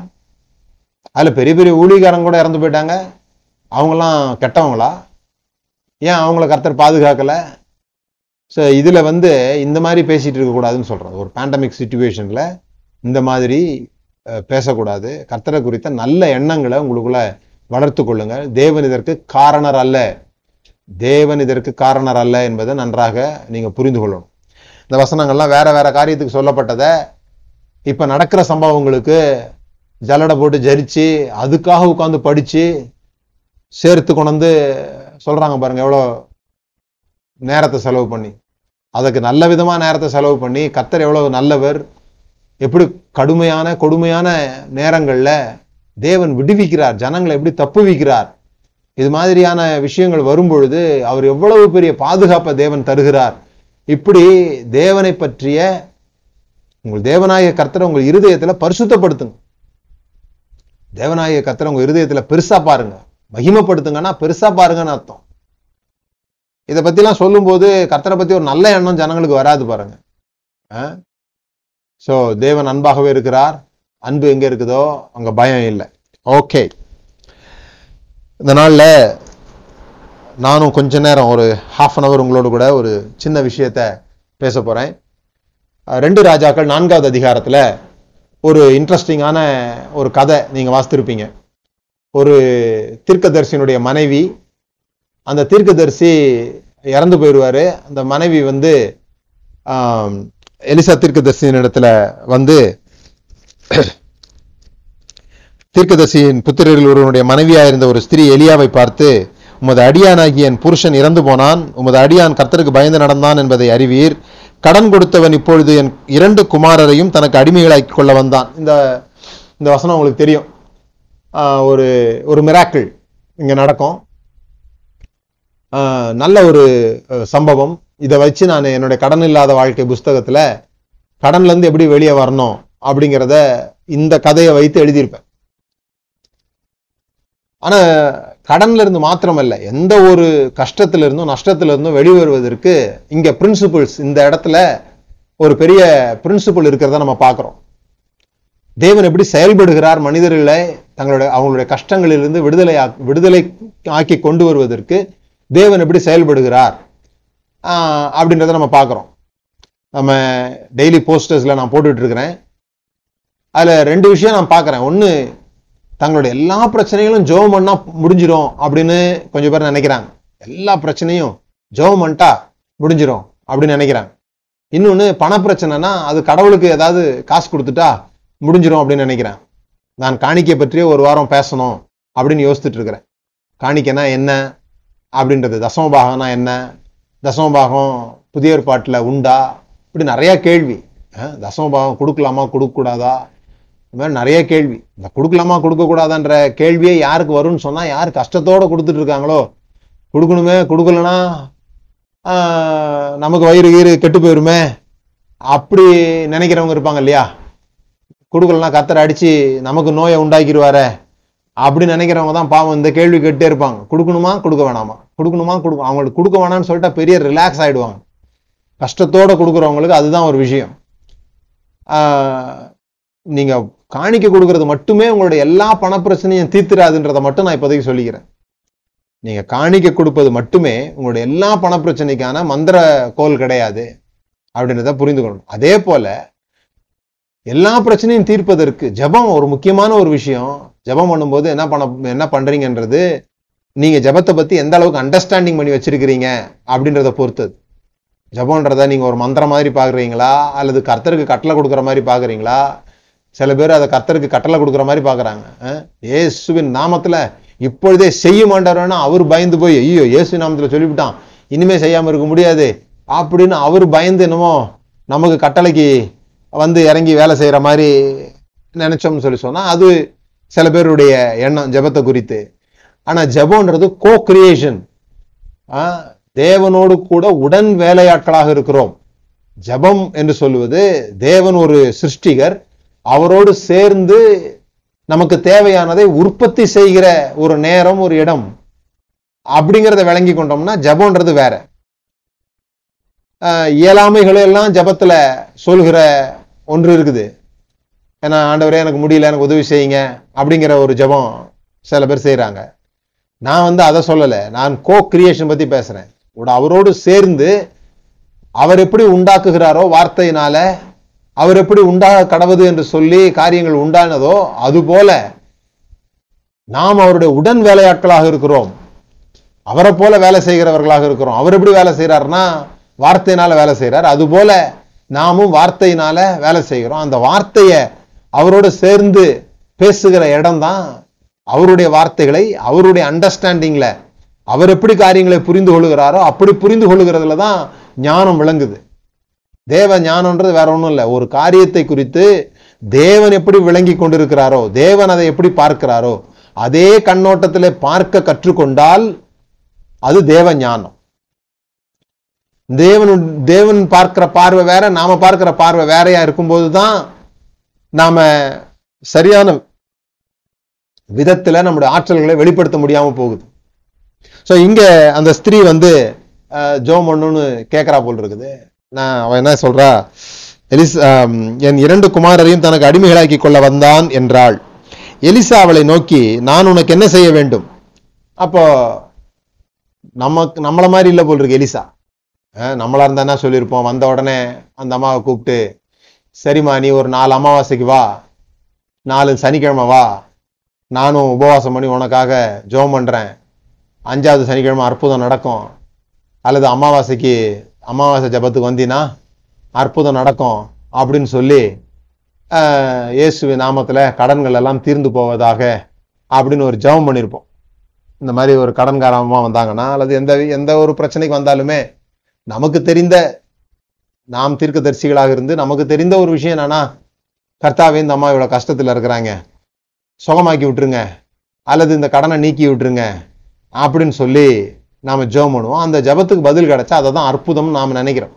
[SPEAKER 1] அதில் பெரிய பெரிய ஊழிகாரங்க கூட இறந்து போயிட்டாங்க. அவங்களாம் கெட்டவங்களா? ஏன் அவங்கள கர்த்தர் பாதுகாக்கலை? ஸோ இதில் வந்து இந்த மாதிரி பேசிகிட்டு இருக்கக்கூடாதுன்னு சொல்கிறோம் ஒரு பேண்டமிக் சுச்சுவேஷனில் இந்த மாதிரி பேசக்கூடாது. கர்த்தரை குறித்த நல்ல எண்ணங்களை உங்களுக்குள்ள வளர்த்து கொள்ளுங்க தேவன் இதற்கு காரணர் அல்ல. தேவன் இதற்கு காரணர் அல்ல என்பதை நன்றாக நீங்கள் புரிந்து கொள்ளணும். இந்த வசனங்கள்லாம் வேற வேற காரியத்துக்கு சொல்லப்பட்டதை இப்போ நடக்கிற சம்பவங்களுக்கு ஜல்லடை போட்டு ஜரிச்சு அதுக்காக உட்காந்து படிச்சு சேர்த்து கொண்டு வந்து சொல்றாங்க பாருங்க எவ்வளோ நேரத்தை செலவு பண்ணி. அதுக்கு நல்ல விதமா நேரத்தை செலவு பண்ணி கத்தர் எவ்வளவு நல்லவர் எப்படி கடுமையான கொடுமையான நேரங்கள்ல தேவன் விடுவிக்கிறார் ஜனங்களை எப்படி தப்புவிக்கிறார் இது மாதிரியான விஷயங்கள் வரும்பொழுது அவர் எவ்வளவு பெரிய பாதுகாப்பை தேவன் தருகிறார். இப்படி தேவனை பற்றிய உங்கள் தேவநாயக கர்த்தரை உங்கள் இருதயத்துல பரிசுத்தப்படுத்துங்க. தேவநாயக கர்த்தரை உங்க இருதயத்துல பெருசா பாருங்க. மகிமைப்படுத்துங்கன்னா பெருசா பாருங்கன்னு அர்த்தம். இதை பத்திலாம் சொல்லும்போது கர்த்தரை பத்தி ஒரு நல்ல எண்ணம் ஜனங்களுக்கு வராது பாருங்க. ஸோ தேவன் அன்பாகவே இருக்கிறார். அன்பு எங்க இருக்குதோ அங்க பயம் இல்லை. ஓகே இந்த நாள்ல நானும் கொஞ்ச நேரம் ஒரு ஹாஃப் அன் அவர் உங்களோட கூட ஒரு சின்ன விஷயத்த பேச போகிறேன் ரெண்டு ராஜாக்கள் நான்காவது அதிகாரத்தில் ஒரு இன்ட்ரெஸ்டிங்கான ஒரு கதை நீங்கள் வாசித்திருப்பீங்க. ஒரு தீர்க்கதரிசியினுடைய மனைவி அந்த தீர்க்கதரிசி இறந்து போயிடுவார். அந்த மனைவி வந்து எலிசா தீர்க்கதரிசியின் இடத்துல வந்து தீர்க்கதரிசியின் புத்திரர்கள் ஒருவனுடைய மனைவியாக இருந்த ஒரு ஸ்திரீ எலியாவை பார்த்து உமது அடியானாகிய என் புருஷன் இறந்து போனான். உமது அடியான் கர்த்தருக்கு பயந்து நடந்தான் என்பதை அறிவீர். கடன் கொடுத்தவன் இப்பொழுது என் இரண்டு குமாரரையும் தனக்கு அடிமைகளாக்கி கொள்ள வந்தான். இந்த இந்த வசனம் உங்களுக்கு தெரியும். ஒரு ஒரு மிராக்கிள் இங்கே நடக்கும். நல்ல ஒரு சம்பவம். இதை வச்சு நான் என்னுடைய கடன் இல்லாத வாழ்க்கை புஸ்தகத்தில் கடன்ல இருந்து எப்படி வெளியே வரணும் அப்படிங்கிறத இந்த கதையை வைத்து எழுதியிருப்பேன். ஆனா கடன்ல இருந்து மாத்திரமல்ல எந்த ஒரு கஷ்டத்துல இருந்தும் நஷ்டத்துல இருந்தும் வெளிவருவதற்கு இங்க பிரின்சிபிள்ஸ் இந்த இடத்துல ஒரு பெரிய பிரின்சிபிள் இருக்கிறத நம்ம பார்க்குறோம். தேவன் எப்படி செயல்படுகிறார் மனிதர்களை தங்களுடைய அவங்களுடைய கஷ்டங்களிலிருந்து விடுதலை ஆக்- விடுதலை ஆக்கி கொண்டு வருவதற்கு தேவன் எப்படி செயல்படுகிறார் அப்படின்றத நம்ம பார்க்குறோம். நம்ம டெய்லி போஸ்டர்ஸில் நான் போட்டுட்ருக்கிறேன் இருக்கிறேன். ரெண்டு விஷயம் நான் பார்க்குறேன். ஒன்று தங்களுடைய எல்லா பிரச்சனைகளும் ஜோம் பண்ணா முடிஞ்சிடும் அப்படின்னு கொஞ்சம் பேர் நினைக்கிறாங்க. எல்லா பிரச்சனையும் ஜோம் பண்ணிட்டா முடிஞ்சிடும் அப்படின்னு நினைக்கிறாங்க. இன்னொன்று பண பிரச்சனைனா அது கடவுளுக்கு ஏதாவது காசு கொடுத்துட்டா முடிஞ்சிடும் அப்படின்னு நினைக்கிறேன் நான் காணிக்கை பற்றியே ஒரு வாரம் பேசணும் அப்படின்னு யோசிச்சுட்டு இருக்கிறேன். காணிக்கைனா என்ன? அப்படின்றது தசமபாகம்னா என்ன? தசமபாகம் புதிய ஏற்பாட்டில் உண்டா? இப்படி நிறையா கேள்வி. தசமபாகம் கொடுக்கலாமா? கொடுக்கக்கூடாதா? இந்த மாதிரி நிறைய கேள்வி. இந்த கொடுக்கலாமா கொடுக்கக்கூடாதான்ற கேள்வியே யாருக்கு வரும்னு சொன்னால் யார் கஷ்டத்தோட கொடுத்துட்டு இருக்காங்களோ? கொடுக்கணுமே கொடுக்கலனா ஆஹ், நமக்கு வயிறு கீறு கெட்டு போயிருமே. அப்படி நினைக்கிறவங்க இருப்பாங்க இல்லையா? கொடுக்கலனா கத்தரை அடிச்சு நமக்கு நோயை உண்டாக்கிடுவாரே அப்படி நினைக்கிறவங்க தான் பாவம் இந்த கேள்வி கேட்டே இருப்பாங்க. கொடுக்கணுமா கொடுக்க வேணாமா? கொடுக்கணுமா கொடுக்க அவங்களுக்கு கொடுக்க வேணாம்னு சொல்லிட்டா பெரிய ரிலாக்ஸ் ஆயிடுவாங்க. கஷ்டத்தோட கொடுக்குறவங்களுக்கு அதுதான் ஒரு விஷயம். ஆஹ், நீங்க காணிக்க கொடுக்கறது மட்டுமே உங்களுடைய எல்லா பண பிரச்சனையும் மட்டும் நான் இப்போதைக்கு சொல்லிக்கிறேன். நீங்கள் காணிக்க கொடுப்பது மட்டுமே உங்களுடைய எல்லா பண பிரச்சனைக்கான மந்திர கோல் கிடையாது அப்படின்றத புரிந்து கொள்ளணும். அதே போல எல்லா பிரச்சனையும் தீர்ப்பதற்கு ஜெபம் ஒரு முக்கியமான ஒரு விஷயம். ஜெபம் பண்ணும்போது என்ன பண்ண என்ன பண்றீங்கன்றது நீங்க ஜெபத்தை பத்தி எந்த அளவுக்கு அண்டர்ஸ்டாண்டிங் பண்ணி வச்சிருக்கிறீங்க அப்படின்றத பொறுத்தது. ஜெபம்ன்றத நீங்க ஒரு மந்திரம் மாதிரி பாக்குறீங்களா அல்லது கர்த்தருக்கு கட்டளை கொடுக்குற மாதிரி பாக்குறீங்களா சில பேர் அதை கர்த்தருக்கு கட்டளை கொடுக்குற மாதிரி பார்க்குறாங்க. அஹ், இயேசுவின் நாமத்தில் இப்பொழுதே செய்ய மாட்டாருன்னா அவர் பயந்து போய் ஐயோ இயேசு நாமத்தில் சொல்லிவிட்டான் இனிமே செய்யாம இருக்க முடியாது அப்படின்னு அவர் பயந்து என்னமோ நமக்கு கட்டளைக்கு வந்து இறங்கி வேலை செய்கிற மாதிரி நினைச்சோம்னு சொல்லி சொன்னால் அது சில பேருடைய எண்ணம் ஜெபத்தை குறித்து. ஆனால் ஜெபம்ன்றது கோ கிரியேஷன் தேவனோடு கூட உடன் வேலையாட்களாக இருக்கிறோம். ஜெபம் என்று சொல்லுவது தேவன் ஒரு சிருஷ்டிகர் அவரோடு சேர்ந்து நமக்கு தேவையானதை உற்பத்தி செய்கிற ஒரு நேரம் ஒரு இடம் அப்படிங்கிறத விளங்கி கொண்டோம்னா ஜெபம்ன்றது வேற. இயலாமைகளெல்லாம் ஜபத்தில் சொல்கிற ஒன்று இருக்குது. ஏன்னா ஆண்டவரே எனக்கு முடியல எனக்கு உதவி செய்யுங்க அப்படிங்கிற ஒரு ஜெபம் சில பேர் செய்கிறாங்க நான் வந்து அதை சொல்லலை. நான் கோ கிரியேஷன் பற்றி பேசுகிறேன் அவரோடு சேர்ந்து அவர் எப்படி உண்டாக்குகிறாரோ வார்த்தையினால அவர் எப்படி உண்டாக கடவுது என்று சொல்லி காரியங்கள் உண்டானதோ அதுபோல நாம் அவருடைய உடன் வேலையாட்களாக இருக்கிறோம். அவரை போல வேலை செய்கிறவர்களாக இருக்கிறோம். அவர் எப்படி வேலை செய்கிறாருன்னா வார்த்தையினால வேலை செய்கிறார் அதுபோல நாமும் வார்த்தையினால வேலை செய்கிறோம். அந்த வார்த்தையை அவரோட சேர்ந்து பேசுகிற இடம் தான் அவருடைய வார்த்தைகளை அவருடைய அண்டர்ஸ்டாண்டிங்கில் அவர் எப்படி காரியங்களை புரிந்து கொள்கிறாரோ அப்படி புரிந்து கொள்ளுகிறதுல தான் ஞானம் விளங்குது. தேவ ஞானம்ன்றது வேற ஒன்றும் இல்லை. ஒரு காரியத்தை குறித்து தேவன் எப்படி விளங்கி கொண்டிருக்கிறாரோ தேவன் அதை எப்படி பார்க்கிறாரோ அதே கண்ணோட்டத்திலே பார்க்க கற்றுக்கொண்டால் அது தேவ ஞானம். தேவன் தேவன் பார்க்கிற பார்வை வேற நாம பார்க்கிற பார்வை வேறையா இருக்கும்போது தான் நாம சரியான விதத்துல நம்முடைய ஆற்றல்களை வெளிப்படுத்த முடியாம போகுது. ஸோ இங்க அந்த ஸ்திரீ வந்து அஹ், ஜெபம் பண்ணணும்னு கேட்கறா போல் இருக்குது. நான் அவன் என்ன சொல்றா? எலிஸ் என் இரண்டு குமாரரையும் தனக்கு அடிமைகளாக்கி கொள்ள வந்தான் என்றாள். எலிசா அவளை நோக்கி நான் உனக்கு என்ன செய்ய வேண்டும்? அப்போ நமக்கு நம்மள மாதிரி இல்லை போல் இருக்கு எலிசா. நம்மளா இருந்தா என்ன சொல்லியிருப்போம்? வந்த உடனே அந்த அம்மாவை கூப்பிட்டு சரிம்மா நீ ஒரு நாலு அமாவாசைக்கு வா. நாலு சனிக்கிழமை வா. நானும் உபவாசம் பண்ணி உனக்காக ஜோம் பண்றேன். அஞ்சாவது சனிக்கிழமை அற்புதம் நடக்கும். அல்லது அமாவாசைக்கு அமாவாசை ஜபத்துக்கு வந்தீன்னா அற்புதம் நடக்கும் அப்படின்னு சொல்லி இயேசுவி நாமத்தில் கடன்கள் எல்லாம் தீர்ந்து போவதாக அப்படின்னு ஒரு ஜெபம் பண்ணியிருப்போம் இந்த மாதிரி ஒரு கடன்காரமாக வந்தாங்கன்னா அல்லது எந்த எந்த ஒரு பிரச்சனைக்கு வந்தாலுமே நமக்கு தெரிந்த நாம் தீர்க்கதரிசிகளாக இருந்து நமக்கு தெரிந்த ஒரு விஷயம் என்னன்னா கர்த்தாவே இந்த அம்மா இவ்வளோ கஷ்டத்தில் இருக்கிறாங்க. சுகமாக்கி விட்டுருங்க. அல்லது இந்த கடனை நீக்கி விட்டுருங்க. அப்படின்னு சொல்லி நாம ஜெபம் பண்ணுவோம். அந்த ஜெபத்துக்கு பதில் கிடைச்சா அதை தான் அற்புதம் நாம நினைக்கிறோம்.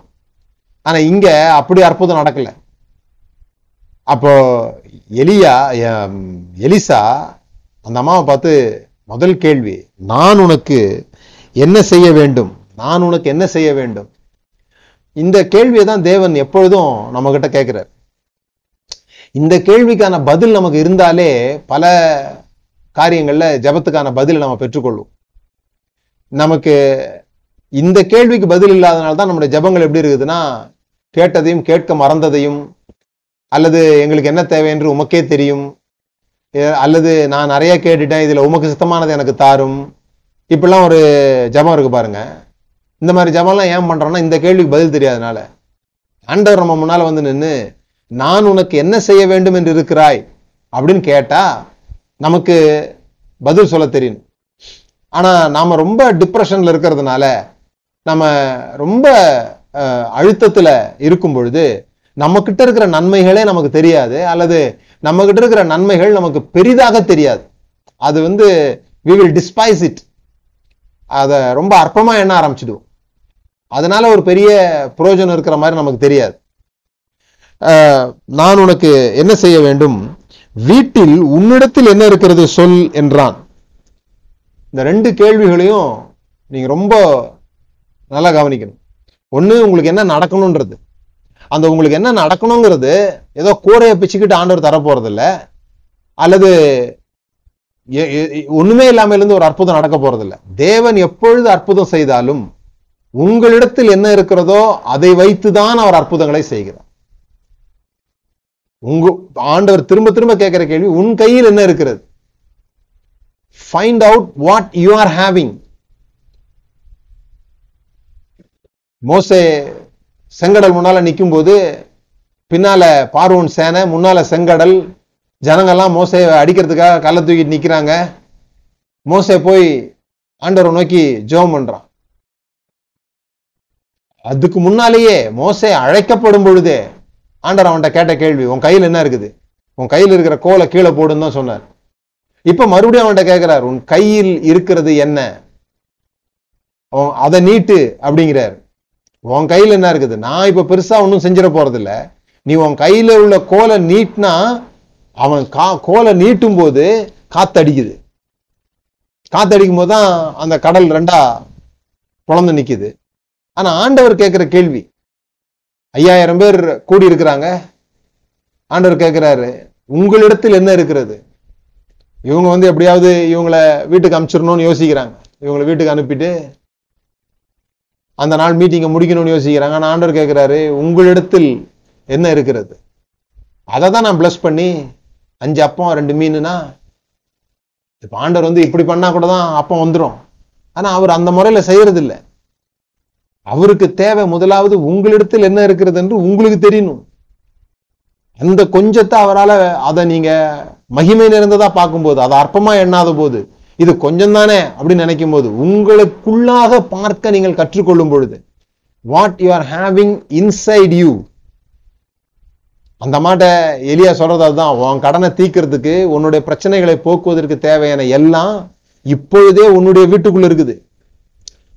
[SPEAKER 1] ஆனா இங்க அப்படி அற்புதம் நடக்கல. அப்போ எலியா எம், எலிசா அந்த அம்மாவை பார்த்து முதல் கேள்வி நான் உனக்கு என்ன செய்ய வேண்டும்? நான் உனக்கு என்ன செய்ய வேண்டும்? இந்த கேள்வியை தான் தேவன் எப்பொழுதும் நம்ம கிட்ட கேட்கிறார். இந்த கேள்விக்கான பதில் நமக்கு இருந்தாலே பல காரியங்களில் ஜெபத்துக்கான பதில் நம்ம பெற்றுக்கொள்வோம். நமக்கு இந்த கேள்விக்கு பதில் இல்லாதனால தான் நம்முடைய ஜெபங்கள் எப்படி இருக்குதுன்னா கேட்டதையும் கேட்க மறந்ததையும் அல்லது எங்களுக்கு என்ன தேவை என்று உமக்கே தெரியும். அல்லது நான் நிறைய கேட்டுட்டேன் இதில் உமக்கு சுத்தமானது எனக்கு தாரும். இப்படிலாம் ஒரு ஜெபம் இருக்கு பாருங்க. இந்த மாதிரி ஜெபம்லாம் ஏன் பண்ணுறோன்னா இந்த கேள்விக்கு பதில் தெரியாதனால. ஆண்டவர் நம்ம முன்னால் வந்து நின்று நான் உனக்கு என்ன செய்ய வேண்டும் என்று இருக்கிறாய்? அப்படின்னு கேட்டால் நமக்கு பதில் சொல்ல தெரியும். ஆனால் நாம் ரொம்ப டிப்ரெஷனில் இருக்கிறதுனால நம்ம ரொம்ப அழுத்தத்தில் இருக்கும் பொழுது நம்மக்கிட்ட இருக்கிற நன்மைகளே நமக்கு தெரியாது அல்லது நம்ம கிட்ட இருக்கிற நன்மைகள் நமக்கு பெரிதாக தெரியாது. அது வந்து வி வில் டிஸ்பைஸ் இட் அதை ரொம்ப அற்பமாக எண்ண ஆரம்பிச்சிடுவோம். அதனால ஒரு பெரிய புரோஜனம் இருக்கிற மாதிரி நமக்கு தெரியாது. நான் உனக்கு என்ன செய்ய வேண்டும்? வீட்டில் உன்னிடத்தில் என்ன இருக்கிறது சொல் என்றான். இந்த ரெண்டு கேள்விகளையும் நீங்கள் ரொம்ப நல்லா கவனிக்கணும். ஒண்ணு உங்களுக்கு என்ன நடக்கணுன்றது அந்த உங்களுக்கு என்ன நடக்கணுங்கிறது ஏதோ கூரையை பிச்சுக்கிட்டு ஆண்டவர் தரப்போறது அல்லது எ- எ- இருந்து ஒரு அற்புதம் நடக்க போறது தேவன் எப்பொழுது அற்புதம் செய்தாலும் உங்களிடத்தில் என்ன இருக்கிறதோ அதை வைத்து தான் அவர் அற்புதங்களை செய்கிறார். உங்க ஆண்டவர் திரும்ப திரும்ப கேட்கிற கேள்வி உன் கையில் என்ன இருக்கிறது? Find out what you are having மோசே செங்கடல் முன்னால நிற்கும் போது பின்னால பார்வோன் சேனை முன்னால செங்கடல் ஜனங்கள்லாம் மோசை அடிக்கிறதுக்காக கள்ள தூக்கிட்டு நிக்கிறாங்க. மோசை போய் ஆண்டவரை நோக்கி ஜோம் பண்றான். அதுக்கு முன்னாலேயே மோசை அழைக்கப்படும் பொழுதே ஆண்டவர் அவன்கிட்ட கேட்ட கேள்வி உன் கையில் என்ன இருக்குது? உன் கையில் இருக்கிற கோலை கீழே போடுன்னு தான் சொன்னார். இப்ப மறுபடியும் அவன்கிட்ட கேட்கிறார் உன் கையில் இருக்கிறது என்ன? அவன் அதை நீட்டு அப்படிங்கிறார். உன் கையில் என்ன இருக்குது? நான் இப்ப பெருசா ஒன்றும் செஞ்சிட போறது இல்ல நீ உன் கையில உள்ள கோலை நீட்டினா அவன் கா கோலை நீட்டும் போது காத்தடிக்குது. காத்தடிக்கும் போது தான் அந்த கடல் ரெண்டா குழந்தை நிக்குது. ஆனா ஆண்டவர் கேட்கிற கேள்வி ஐயாயிரம் பேர் கூடி இருக்கிறாங்க ஆண்டவர் கேட்கிறாரு உங்களிடத்தில் என்ன இருக்கிறது? இவங்க வந்து எப்படியாவது இவங்களை வீட்டுக்கு அனுப்பிச்சிடணும்னு யோசிக்கிறாங்க. இவங்களை வீட்டுக்கு அனுப்பிட்டு அந்த நாள் மீட்டிங்கை முடிக்கணும்னு யோசிக்கிறாங்க. ஆனால் ஆண்டவர் கேட்கிறாரு உங்களிடத்தில் என்ன இருக்கிறது? அதை தான் நான் ப்ளஸ் பண்ணி அஞ்சு அப்பம் ரெண்டு மீனுனா இப்போ ஆண்டவர் வந்து இப்படி பண்ணா கூட தான் அப்பம் வந்துடும் ஆனா அவர் அந்த முறையில செய்யறதில்ல. அவருக்கு தேவை முதலாவது உங்களிடத்தில் என்ன இருக்கிறது என்று உங்களுக்கு தெரியணும். அந்த கொஞ்சத்தை அவரால அதை நீங்க மகிமை நிறைந்ததா பார்க்கும்போது அதை அற்பமா எண்ணாத போது இது கொஞ்சம் தானே அப்படின்னு நினைக்கும் போது உங்களுக்குள்ளாக பார்க்க நீங்கள் கற்றுக்கொள்ளும் பொழுது what you are having inside you அந்த மாட்ட எலியா சொல்றது அதுதான் உன் கடனை தீக்கிறதுக்கு உன்னுடைய பிரச்சனைகளை போக்குவதற்கு தேவையான எல்லாம் இப்பொழுதே உன்னுடைய வீட்டுக்குள்ள இருக்குது.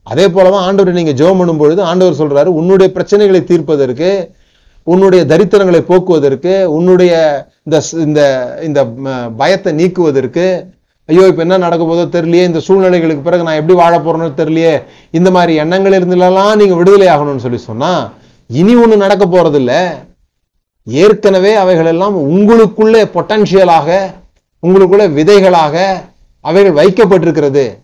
[SPEAKER 1] அதே போலதான் ஆண்டவர் நீங்க ஜோம் பண்ணும் பொழுது ஆண்டவர் சொல்றாரு உன்னுடைய பிரச்சனைகளை தீர்ப்பதற்கு உன்னுடைய தரித்திரங்களை போக்குவதற்கு உன்னுடைய இந்த இந்த இந்த பயத்தை நீக்குவதற்கு ஐயோ இப்ப என்ன நடக்க போதோ தெரியலையே இந்த சூழ்நிலைகளுக்கு பிறகு நான் எப்படி வாழ போறேன்னு தெரியலையே இந்த மாதிரி எண்ணங்கள் இருந்தெல்லாம் நீங்க விடுதலை ஆகணும்னு சொல்லி சொன்னா இனி ஒன்று நடக்க போறது ஏற்கனவே அவைகள் எல்லாம் உங்களுக்குள்ளே பொட்டன்ஷியலாக உங்களுக்குள்ள விதைகளாக அவைகள் வைக்கப்பட்டிருக்கிறது.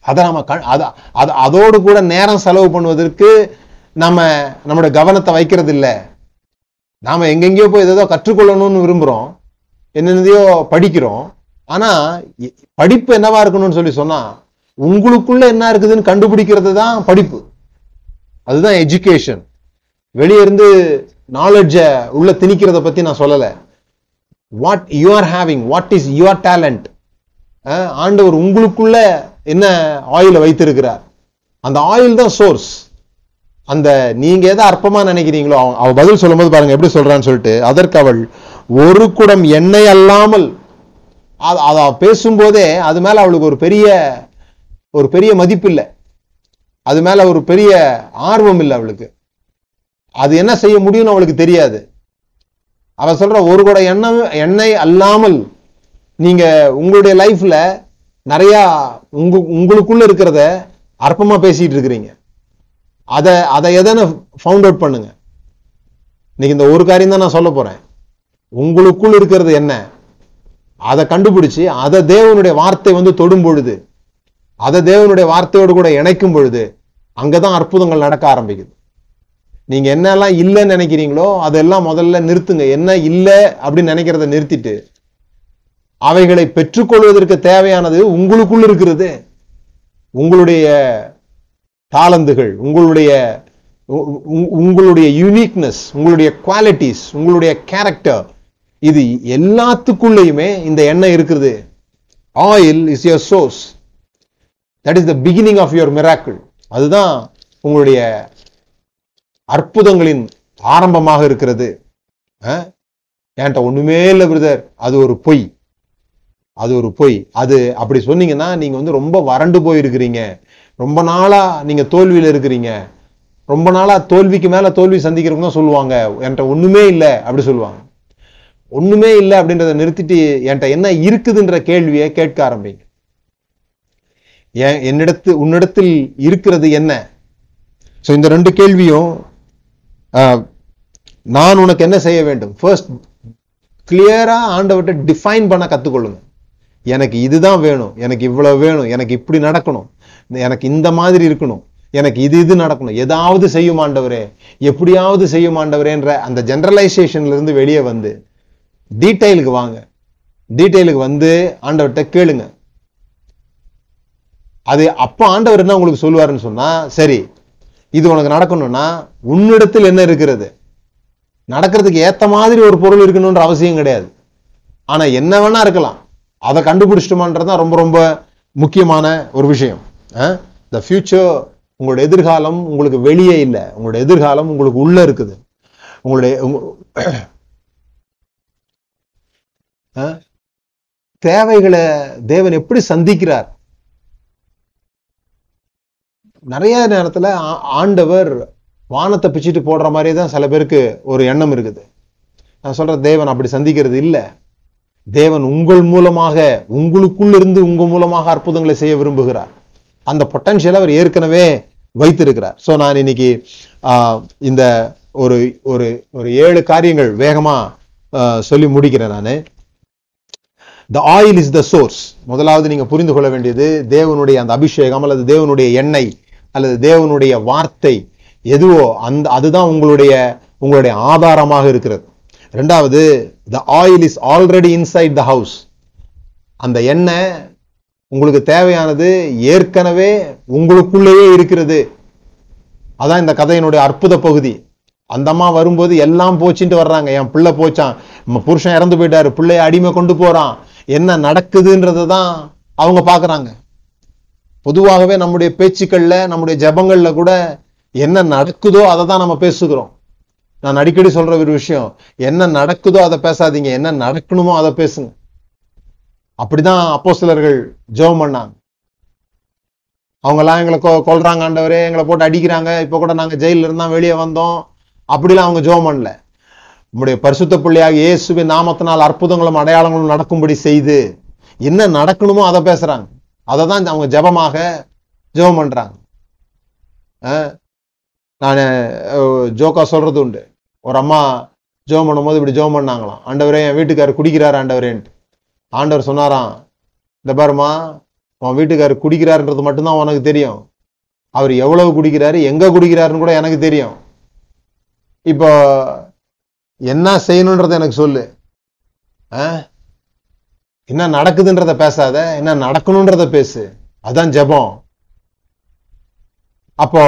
[SPEAKER 1] அதை நம்ம க அதை அதோடு கூட நேரம் செலவு பண்ணுவதற்கு நம்ம நம்மளோட கவனத்தை வைக்கிறது இல்லை நாம் எங்கெங்கேயோ போய் ஏதோ கற்றுக்கொள்ளணும்னு விரும்புகிறோம் என்னென்னதையோ படிக்கிறோம். ஆனால் படிப்பு என்னவா இருக்கணும்னு சொல்லி சொன்னால் உங்களுக்குள்ள என்ன இருக்குதுன்னு கண்டுபிடிக்கிறது தான் படிப்பு. அதுதான் எஜுகேஷன் வெளியே இருந்து நாலெட்ஜை உள்ள திணிக்கிறத பற்றி நான் சொல்லலை. What you are having what is your talent ஆண்டவர் உங்களுக்குள்ள என்ன ஆயிலை வைத்திருக்கிறார். அந்த ஆயில் தான் சோர்ஸ் அந்த நீங்க எதை அற்பமா நினைக்கிறீங்களோ அவ பதில் சொல்லும்போது பாருங்க எப்படி சொல்றான்னு சொல்லிட்டு அதற்கு அவள் ஒரு குடம் எண்ணெய் அல்லாமல் அது- பேசும்போதே அது மேல அவளுக்கு ஒரு பெரிய ஒரு பெரிய மதிப்பு இல்லை. அது மேல ஒரு பெரிய ஆர்வம் இல்லை அவளுக்கு. அது என்ன செய்ய முடியும்னு அவளுக்கு தெரியாது. அவ சொல்ற ஒரு கூட எண்ணம் எண்ணெய் அல்லாமல் நீங்க உங்களுடைய லைஃப்ல நிறைய உங்க உங்களுக்குள்ள இருக்கிறத அற்பமா பேசிட்டு இருக்கிறீங்க. அதை அதை எதனை ஃபவுண்ட் அவுட் பண்ணுங்க. இன்னைக்கு இந்த ஒரு காரியம் தான் நான் சொல்ல போறேன். உங்களுக்குள் இருக்கிறது என்ன? அதை கண்டுபிடிச்சு அதை தேவனுடைய வார்த்தை வந்து தொடும் பொழுது அதை தேவனுடைய வார்த்தையோடு கூட இணைக்கும் பொழுது அங்கதான் அற்புதங்கள் நடக்க ஆரம்பிக்குது. நீங்க என்னெல்லாம் இல்லைன்னு நினைக்கிறீங்களோ அதெல்லாம் முதல்ல நிறுத்துங்க. என்ன இல்லை அப்படின்னு நினைக்கிறத நிறுத்திட்டு அவைகளை பெற்றுக்கொள்வதற்கு தேவையானது உங்களுக்குள் இருக்கிறது. உங்களுடைய தாளந்துகள் உங்களுடைய உங்களுடைய யூனிக்னஸ் உங்களுடைய குவாலிட்டிஸ் உங்களுடைய கேரக்டர் இது எல்லாத்துக்குள்ளேயுமே இந்த எண்ணெய் இருக்குது. Oil is your source that is the beginning of your miracle அதுதான் உங்களுடைய அற்புதங்களின் ஆரம்பமாக இருக்கிறது. அஹ்? என்கிட்ட ஒண்ணுமே இல்லை பிரதர் அது ஒரு பொய். அது ஒரு பொய். அது அப்படி சொன்னீங்கன்னா நீங்க வந்து ரொம்ப வறண்டு போயிருக்கிறீங்க. ரொம்ப நாளா நீங்க தோல்வியில் இருக்கிறீங்க. ரொம்ப நாளா தோல்விக்கு மேல தோல்வி சந்திக்கிறவங்க தான் சொல்லுவாங்க. என்கிட்ட ஒண்ணுமே இல்லை அப்படி சொல்லுவாங்க. ஒண்ணுமே இல்லை அப்படின்றத நிறுத்திட்டு என்கிட்ட என்ன இருக்குதுன்ற கேள்வியை கேட்க ஆரம்பிங்க. ஏன் என்னிடத்து உன்னிடத்தில் இருக்கிறது என்ன? ஸோ இந்த ரெண்டு கேள்வியும் நான் உனக்கு என்ன செய்ய வேண்டும்? ஃபர்ஸ்ட் கிளியரா ஆண்டவர்கிட்ட டிஃபைன் பண்ண கத்துக்கொள்ளுங்க. எனக்கு இதுதான் வேணும். எனக்கு இவ்வளவு வேணும். எனக்கு இப்படி நடக்கணும். எனக்கு இந்த மாதிரி இருக்கணும். எனக்கு இது இது நடக்கணும். ஏதாவது செய்யும் ஆண்டவரே. எப்படியாவது செய்யும் ஆண்டவரேன்ற அந்த ஜென்ரலைசேஷன்ல இருந்து வெளியே வந்து டீட்டெயிலுக்கு வாங்க. டீட்டெயிலுக்கு வந்து ஆண்டவர்கிட்ட கேளுங்க. அது அப்போ ஆண்டவர் என்ன உங்களுக்கு சொல்லுவாருன்னு சொன்னா சரி இது உனக்கு நடக்கணும்னா உன்னிடத்தில் என்ன இருக்கிறது? நடக்கிறதுக்கு ஏத்த மாதிரி ஒரு பொருள் இருக்கணும்ன்ற அவசியம் கிடையாது. ஆனா என்ன வேணா இருக்கலாம். அதை கண்டுபிடிச்சிட்டோமான்றதுதான் ரொம்ப ரொம்ப முக்கியமான ஒரு விஷயம். த ஃபியூச்சர் உங்களோட எதிர்காலம் உங்களுக்கு வெளியே இல்லை. உங்களோட எதிர்காலம் உங்களுக்கு உள்ள இருக்குது. உங்களுடைய தேவைகளை தேவன் எப்படி சந்திக்கிறார்? நிறைய நேரத்துல ஆ- ஆண்டவர் வானத்தை பிச்சுட்டு போடுற மாதிரியே தான் சில பேருக்கு ஒரு எண்ணம் இருக்குது. நான் சொல்ற தேவன் அப்படி சந்திக்கிறது இல்லை. தேவன் உங்கள் மூலமாக உங்களுக்குள் இருந்து உங்க மூலமாக அற்புதங்களை செய்ய விரும்புகிறார். அந்த பொட்டன்ஷியலை அவர் ஏற்கனவே வைத்திருக்கிறார். சோ நான் இன்னைக்கு ஆஹ், இந்த ஒரு ஒரு ஒரு ஏழு காரியங்கள் வேகமா ஆஹ், சொல்லி முடிக்கிறேன் நான். The oil is the source முதலாவது நீங்க புரிந்து கொள்ள வேண்டியது தேவனுடைய அந்த அபிஷேகம் அல்லது தேவனுடைய எண்ணெய் அல்லது தேவனுடைய வார்த்தை எதுவோ அந்த அதுதான் உங்களுடைய உங்களுடைய ஆதாரமாக இருக்கிறது. ரெண்டாவது the oil is already inside the house அந்த எண்ணெய் உங்களுக்கு தேவையானது ஏற்கனவே உங்களுக்குள்ளேயே இருக்கிறது. அதான் இந்த கதையினுடைய அற்புத பகுதி. அந்த அம்மா வரும்போது எல்லாம் போச்சுட்டு வர்றாங்க. என் பிள்ளை போச்சான். நம்ம புருஷன் இறந்து போயிட்டாரு. பிள்ளைய அடிமை கொண்டு போறான். என்ன நடக்குதுன்றதை தான் அவங்க பார்க்குறாங்க. பொதுவாகவே நம்முடைய பேச்சுக்கள்ல நம்முடைய ஜெபங்கள்ல கூட என்ன நடக்குதோ அதை தான் நம்ம பேசுகிறோம். நான் அடிக்கடி சொல்ற ஒரு விஷயம் என்ன நடக்குதோ அதை பேசாதீங்க. என்ன நடக்கணுமோ அதை பேசுங்க. அப்படிதான் அப்போஸ்தலர்கள் ஜெபம் பண்ணாங்க. அவங்கெல்லாம் எங்களை கொ- கொல்றாங்க ஆண்டவரே. எங்களை போட்டு அடிக்கிறாங்க. இப்ப கூட நாங்க ஜெயில இருந்தால் வெளியே வந்தோம். அப்படிலாம் அவங்க ஜெபம் பண்ணல. உம்முடைய பரிசுத்த பிள்ளையாக இயேசுவின் நாமத்தினால் அற்புதங்களும் அடையாளங்களும் நடக்கும்படி செய்து என்ன நடக்கணுமோ அதை பேசுறாங்க. அதை தான் அவங்க ஜெபமாக ஜெபம் பண்றாங்க. நான் ஜோக்கா சொல்றது உண்டு. ஒரு அம்மா ஜெபம் பண்ணும்போது இப்படி ஜெபம் பண்ணாங்களாம். ஆண்டவரே என் வீட்டுக்காரர் குடிக்கிறார் ஆண்டவரேன்ட்டு. ஆண்டவர் சொன்னாராம் இந்த பாருமா உன் வீட்டுக்காரர் குடிக்கிறாருன்றது மட்டும்தான் உனக்கு தெரியும். அவர் எவ்வளவு குடிக்கிறாரு எங்கே குடிக்கிறாருன்னு கூட எனக்கு தெரியும். இப்போ என்ன செய்யணுன்றத எனக்கு சொல்லு. ஆ? என்ன நடக்குதுன்றத பேசாத என்ன நடக்கணுன்றத பேசு. அதான் ஜெபம். அப்போ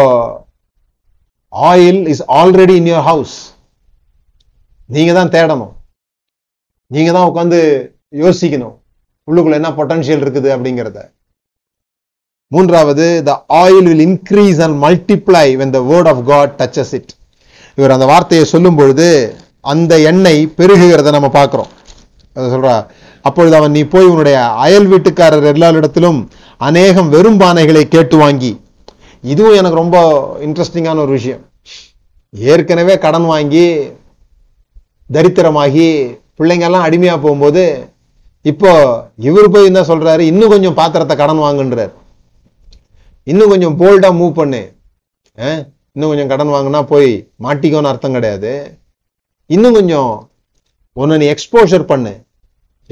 [SPEAKER 1] oil is already in your house நீங்க தான் தேடணும். நீங்க தான் உட்காந்து யோசிக்கணும். உள்ளுக்குள்ள என்ன பொட்டன்ஷியல் இருக்குது அப்படிங்கிறத. மூன்றாவது the oil will increase and multiply when the word of God touches it இவர் அந்த வார்த்தையை சொல்லும் பொழுது அந்த எண்ணெய் பெருகுகிறத நம்ம பார்க்குறோம். சொல்றா அப்பொழுது அவன் நீ போய் உன்னுடைய அயல் வீட்டுக்காரர் எல்லாரிடத்திலும் அநேகம் வெறும் பானைகளை கேட்டு வாங்கி. இதுவும் எனக்கு ரொம்ப இன்ட்ரெஸ்டிங்கான ஒரு விஷயம். ஏற்கனவே கடன் வாங்கி தரித்திரமாகி பிள்ளைங்கெல்லாம் அடிமையாக போகும்போது இப்போ இவர் போய் என்ன சொல்றாரு? இன்னும் கொஞ்சம் பாத்திரத்தை கடன் வாங்குன்றார். இன்னும் கொஞ்சம் போல்டா மூவ் பண்ணு. இன்னும் கொஞ்சம் கடன் வாங்கினா போய் மாட்டிக்கோன்னு அர்த்தம் கிடையாது. இன்னும் கொஞ்சம் உன்னை நீ எக்ஸ்போஷர் பண்ணு.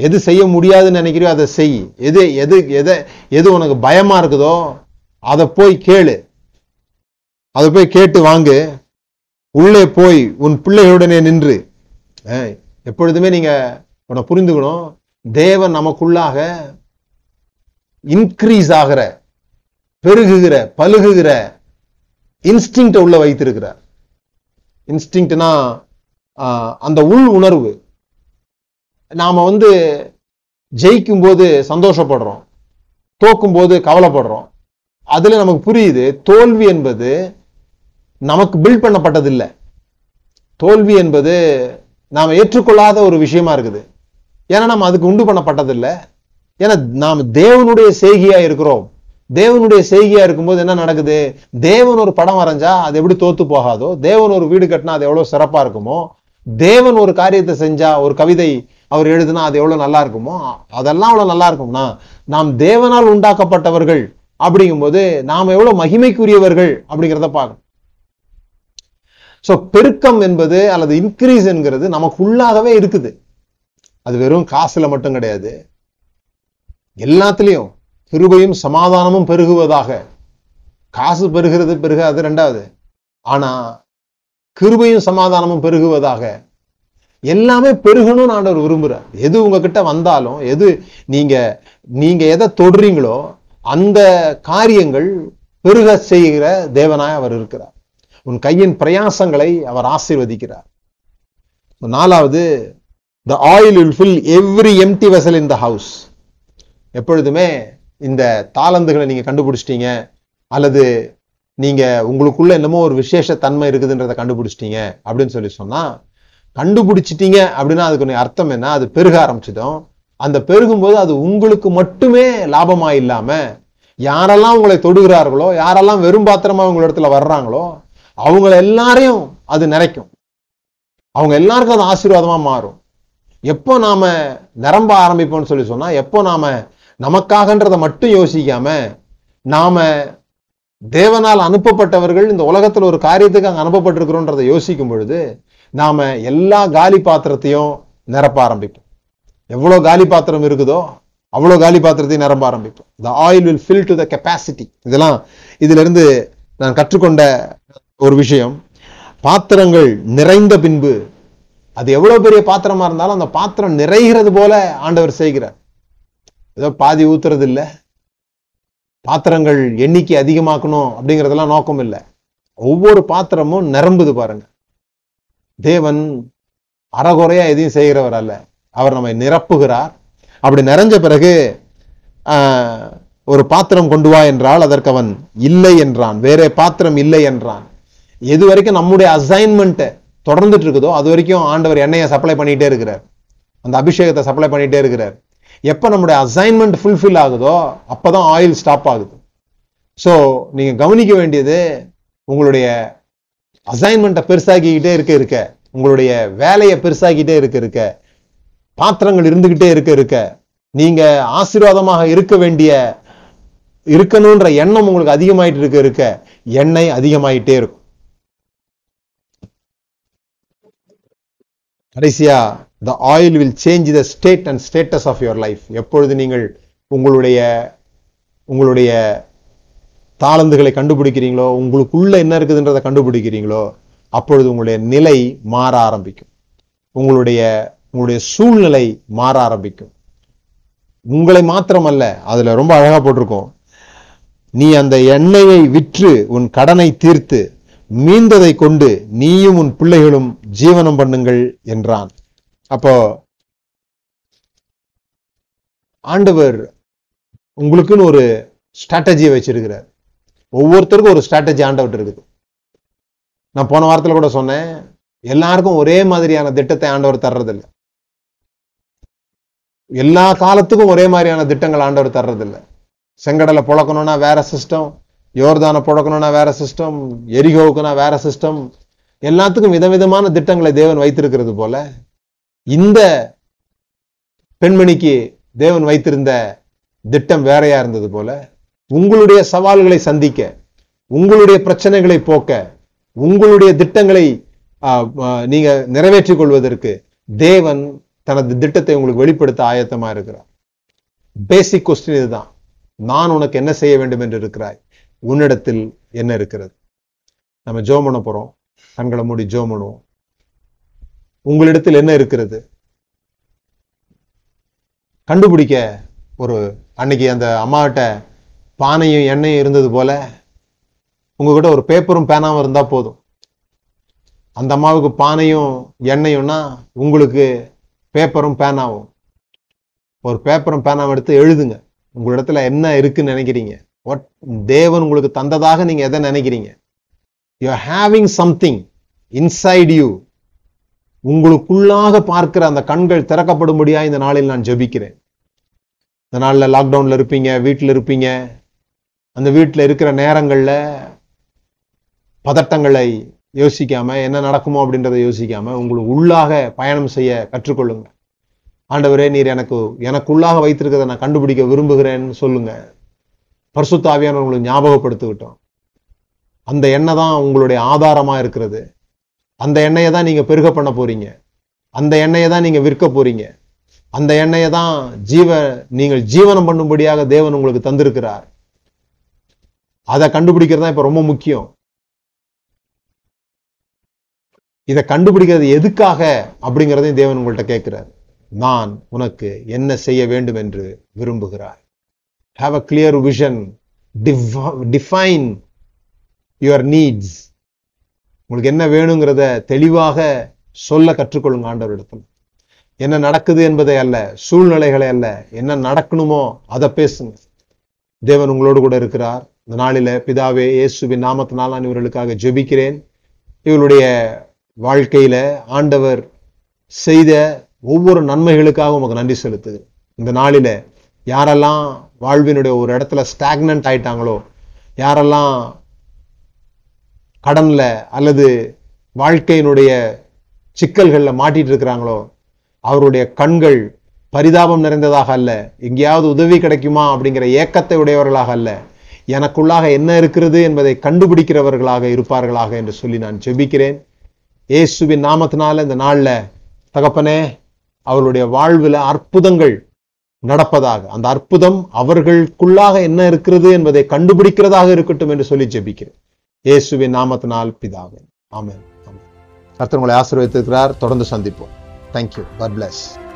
[SPEAKER 1] எது செய்ய முடியாதுன்னு நினைக்கிறியோ அதை செய். எது எது எதை எது உனக்கு பயமா இருக்குதோ அதை போய் கேளு. அதை போய் கேட்டு வாங்கு. உள்ளே போய் உன் பிள்ளைகளுடனே நின்று. எப்பொழுதுமே நீங்க உன்னை புரிந்துக்கணும். தேவன் நமக்குள்ளாக இன்க்ரீஸ் ஆகிற பெருகுகிற பழுகுகிற இன்ஸ்டிங்க்ட உள்ள வைத்திருக்கிறார். இன்ஸ்டிங்க்ட்னா அந்த உள் உணர்வு. நாம வந்து ஜெயிக்கும் போது சந்தோஷப்படுறோம். தோக்கும் போது கவலைப்படுறோம். அதுல நமக்கு புரியுது தோல்வி என்பது நமக்கு பில்ட் பண்ணப்பட்டதில்லை. தோல்வி என்பது நாம் ஏற்றுக்கொள்ளாத ஒரு விஷயமா இருக்குது. ஏன்னா நம்ம அதுக்கு உண்டு பண்ணப்பட்டதில்லை. ஏன்னா நாம் தேவனுடைய செய்கியா இருக்கிறோம். தேவனுடைய செய்கியா இருக்கும்போது என்ன நடக்குது? தேவன் ஒரு படம் வரைஞ்சா அது எப்படி தோத்து போகாதோ? தேவன் ஒரு வீடு கட்டினா அது எவ்வளவு சிறப்பா இருக்குமோ? தேவன் ஒரு காரியத்தை செஞ்சா ஒரு கவிதை அவர் எழுதுனா அது எவ்வளவு நல்லா இருக்குமோ? அதெல்லாம் அவ்வளவு நல்லா இருக்கும்னா நாம் தேவனால் உண்டாக்கப்பட்டவர்கள் அப்படிங்கும்போது நாம் எவ்வளவு மகிமைக்குரியவர்கள் அப்படிங்கிறத பார்க்கணும். சோ பெருக்கம் என்பது அல்லது இன்க்ரீஸ் என்கிறது நமக்குள்ளாகவே இருக்குது. அது வெறும் காசுல மட்டும் கிடையாது. எல்லாத்துலயும் கிருபையும் சமாதானமும் பெருகுவதாக. காசு பெருகிறது பெருக அது ரெண்டாவது. ஆனா கிருபையும் சமாதானமும் பெருகுவதாக. எல்லாமே பெருகணும்னு ஆண்டவர் விரும்புகிறார் எது உங்ககிட்ட வந்தாலும் எது நீங்க நீங்க எதை தொடுறீங்களோ அந்த காரியங்கள் பெருக செய்கிற தேவனாய் அவர் இருக்கிறார். உன் கையின் பிரயாசங்களை அவர் ஆசீர்வதிக்கிறார். நாலாவது the oil will fill every empty vessel in the house எப்பொழுதுமே இந்த தாளந்துகளை நீங்கள் கண்டுபிடிச்சிட்டீங்க அல்லது நீங்கள் உங்களுக்குள்ள என்னமோ ஒரு விசேஷ தன்மை இருக்குதுன்றதை கண்டுபிடிச்சிட்டீங்க அப்படின்னு சொல்லி சொன்னால் கண்டுபிடிச்சிட்டீங்க அப்படின்னா அதுக்கு அர்த்தம் என்ன? அது பெருக ஆரம்பிச்சிடும். அந்த பெருகும்போது அது உங்களுக்கு மட்டுமே லாபமாக இல்லாமல் யாரெல்லாம் உங்களை தொடுகிறார்களோ யாரெல்லாம் வெறும் பாத்திரமா உங்கள இடத்துல வர்றாங்களோ அவங்கள எல்லாரையும் அது நிறைக்கும். அவங்க எல்லாருக்கும் அது ஆசீர்வாதமாக மாறும். எப்போ நாம் நிரம்ப ஆரம்பிப்போம்னு சொல்லி சொன்னால் எப்போ நாம் நமக்காகன்றதை மட்டும் யோசிக்காம நாம் தேவனால் அனுப்பப்பட்டவர்கள் இந்த உலகத்தில் ஒரு காரியத்துக்கு அங்கே அனுப்பப்பட்டிருக்கிறோன்றதை யோசிக்கும் பொழுது நாம் எல்லா காலி பாத்திரத்தையும் நிரப்ப ஆரம்பிப்போம். எவ்வளோ காலி பாத்திரம் இருக்குதோ அவ்வளோ காலி பாத்திரத்தையும் நிரம்ப ஆரம்பிப்போம். The oil will fill to the capacity இதெல்லாம் இதிலிருந்து நான் கற்றுக்கொண்ட ஒரு விஷயம். பாத்திரங்கள் நிறைந்த பின்பு அது எவ்வளவு பெரிய பாத்திரமா இருந்தாலும் அந்த பாத்திரம் நிறைகிறது போல ஆண்டவர் செய்கிறார். ஏதோ பாதி ஊத்துறது இல்ல. பாத்திரங்கள் எண்ணிக்கை அதிகமாக்கணும் அப்படிங்கறதெல்லாம் நோக்கம் இல்லை. ஒவ்வொரு பாத்திரமும் நிரம்புது பாருங்க. தேவன் அறகுறையா எதையும் செய்கிறவர் அல்ல. அவர் நம்மை நிரப்புகிறார். அப்படி நிறைஞ்ச பிறகு ஆஹ், ஒரு பாத்திரம் கொண்டு வா என்றால் அதற்கு அவன் இல்லை என்றான். வேற பாத்திரம் இல்லை என்றான். எது வரைக்கும் நம்முடைய அசைன்மெண்ட்டு தொடர்ந்துட்டு இருக்குதோ அது வரைக்கும் ஆண்டவர் எண்ணெயை சப்ளை பண்ணிகிட்டே இருக்கிறார். அந்த அபிஷேகத்தை சப்ளை பண்ணிகிட்டே இருக்கிறார். எப்போ நம்முடைய அசைன்மெண்ட் ஃபுல்ஃபில் ஆகுதோ அப்போ தான் ஆயில் ஸ்டாப் ஆகுது. ஸோ நீங்கள் கவனிக்க வேண்டியது உங்களுடைய அசைன்மெண்ட்டை பெருசாக்கிக்கிட்டே இருக்க இருக்க உங்களுடைய வேலையை பெருசாக்கிட்டே இருக்க இருக்க பாத்திரங்கள் இருந்துக்கிட்டே இருக்க இருக்க நீங்கள் ஆசீர்வாதமாக இருக்க வேண்டிய இருக்கணுன்ற எண்ணம் உங்களுக்கு அதிகமாயிட்டு இருக்க இருக்க எண்ணெய் அதிகமாயிட்டே இருக்கும். கடைசியா the oil will change the state and status of your life எப்பொழுது நீங்கள் உங்களுடைய உங்களுடைய தாளந்துகளை கண்டுபிடிக்கிறீங்களோ உங்களுக்குள்ள என்ன இருக்குதுன்றதை கண்டுபிடிக்கிறீங்களோ அப்பொழுது உங்களுடைய நிலை மாற ஆரம்பிக்கும். உங்களுடைய உங்களுடைய சூழ்நிலை மாற ஆரம்பிக்கும். உங்களை மாத்திரமல்ல அதுல ரொம்ப அழகா போட்டிருக்கோம். நீ அந்த எண்ணெயை விற்று உன் கடனை தீர்த்து மீந்ததை கொண்டு நீயும் உன் பிள்ளைகளும் ஜீவனம் பண்ணுங்கள் என்றான். அப்போ ஆண்டவர் உங்களுக்குன்னு ஒரு ஸ்ட்ராட்டஜியை வச்சிருக்கிறார். ஒவ்வொருத்தருக்கும் ஒரு ஸ்ட்ராட்டஜி ஆண்டவர் இருக்குது. நான் போன வாரத்துல கூட சொன்னேன் எல்லாருக்கும் ஒரே மாதிரியான திட்டத்தை ஆண்டவர் தர்றதில்லை. எல்லா காலத்துக்கும் ஒரே மாதிரியான திட்டங்கள் ஆண்டவர் தர்றதில்லை. செங்கடலை புழக்கணும்னா வேற சிஸ்டம் யோர்தானை புழக்கணும்னா வேற சிஸ்டம் எரிகோவுக்குனா வேற சிஸ்டம் எல்லாத்துக்கும் விதவிதமான திட்டங்களை தேவன் வைத்திருக்கிறது போல இந்த பெண்மணிக்கு தேவன் வைத்திருந்த திட்டம் வேறையா இருந்தது போல உங்களுடைய சவால்களை சந்திக்க உங்களுடைய பிரச்சனைகளை போக்க உங்களுடைய திட்டங்களை நீங்க நிறைவேற்றிக் கொள்வதற்கு தேவன் தனது திட்டத்தை உங்களுக்கு வெளிப்படுத்த ஆயத்தமா இருக்கிறார். பேசிக் கொஸ்டின் இதுதான். நான் உனக்கு என்ன செய்ய வேண்டும் என்று இருக்கிறாய்? உன்னிடத்தில் என்ன இருக்கிறது? நம்ம ஜோம் பண்ண போறோம். கண்களை மூடி ஜோம் பண்ணுவோம். உங்களிடத்தில் என்ன இருக்கிறது? கண்டுபிடிக்க ஒரு அன்னைக்கு அந்த அம்மாவிட்ட பானையும் எண்ணெயும் இருந்தது போல உங்ககிட்ட ஒரு பேப்பரும் பேனாவும் இருந்தா போதும். அந்த அம்மாவுக்கு பானையும் எண்ணெயும்னா உங்களுக்கு பேப்பரும் பேனாவும். ஒரு பேப்பரும் பேனாவும் எடுத்து எழுதுங்க. உங்களிடத்துல என்ன இருக்குன்னு நினைக்கிறீங்க? வாட் தேவன் உங்களுக்கு தந்ததாக நீங்க எதை நினைக்கிறீங்க? You having something inside you உங்களுக்குள்ளாக பார்க்கிற அந்த கண்கள் திறக்கப்படும்படியா இந்த நாளில் நான் ஜெபிக்கிறேன். இந்த நாளில் லாக்டவுன்ல இருப்பீங்க வீட்டில் இருப்பீங்க. அந்த வீட்டில் இருக்கிற நேரங்களில் பதட்டங்களை யோசிக்காம என்ன நடக்குமோ அப்படின்றத யோசிக்காம உங்களுக்கு உள்ளாக பயணம் செய்ய கற்றுக்கொள்ளுங்க. ஆண்டவரே நீர் எனக்கு எனக்குள்ளாக வைத்திருக்கிறத நான் கண்டுபிடிக்க விரும்புகிறேன்னு சொல்லுங்க. பரிசுத்த உங்களுக்கு ஞாபகப்படுத்திக்கிட்டோம் அந்த எண்ணெய் தான் உங்களுடைய ஆதாரமா இருக்கிறது. அந்த எண்ணெயை தான் நீங்க பெருக பண்ண போறீங்க. அந்த எண்ணெயை தான் நீங்க விற்க போறீங்க. அந்த எண்ணெயை தான் ஜீவ நீங்கள் ஜீவனம் பண்ணும்படியாக தேவன் உங்களுக்கு தந்திருக்கிறார். அதை கண்டுபிடிக்கிறது தான் இப்போ ரொம்ப முக்கியம். இதை கண்டுபிடிக்கிறது எதுக்காக அப்படிங்கிறதையும் தேவன் உங்கள்கிட்ட கேட்கிறார். நான் உனக்கு என்ன செய்ய வேண்டும் என்று விரும்புகிறார் have a clear vision define your needs உங்களுக்கு என்ன வேணுங்கிறத தெளிவாக சொல்ல கற்றுக்கொள்ளுங்க ஆண்டவரிடத்தில். என்ன நடக்குது என்பதை அல்ல சூழ்நிலைகளை அல்ல என்ன நடக்கணுமோ அதை பேசுங்க. தேவன் உங்களோடு கூட இருக்கிறார். இந்த நாளில பிதாவே இயேசுவின் நாமத்தினால் நான் இவர்களுக்காக ஜெபிக்கிறேன். இவருடைய வாழ்க்கையில ஆண்டவர் செய்த ஒவ்வொரு நன்மைகளுக்காக உமக்கு நன்றி செலுத்துது இந்த நாளில யாரெல்லாம் வாழ்வினுடைய ஒரு இடத்துல ஸ்டாக்னன்ட் ஆயிட்டாங்களோ யாரெல்லாம் கடனில் அல்லது வாழ்க்கையினுடைய சிக்கல்கள்ல மாட்டிட்டு இருக்கிறாங்களோ அவருடைய கண்கள் பரிதாபம் நிறைந்ததாக அல்ல எங்கேயாவது உதவி கிடைக்குமா அப்படிங்கிற ஏக்கத்தை உடையவர்களாக அல்ல எனக்குள்ளாக என்ன இருக்கிறது என்பதை கண்டுபிடிக்கிறவர்களாக இருப்பார்களாக என்று சொல்லி நான் ஜெபிக்கிறேன். இயேசுவின் நாமத்தினால இந்த நாள்ல தகப்பனே அவருடைய வாழ்வில் அற்புதங்கள் நடப்பதாக அந்த அற்புதம் அவர்களுக்குள்ளாக என்ன இருக்கிறது என்பதை கண்டுபிடிக்கிறதாக இருக்கட்டும் என்று சொல்லி ஜெபிக்கிறேன். இயேசுவின் நாமத்தினால் பிதாவே. ஆமேன். ஆமேன். கர்த்தர் உங்களை ஆசீர்வதித்திருக்கிறார். தொடர்ந்து சந்திப்போம். Thank you God plus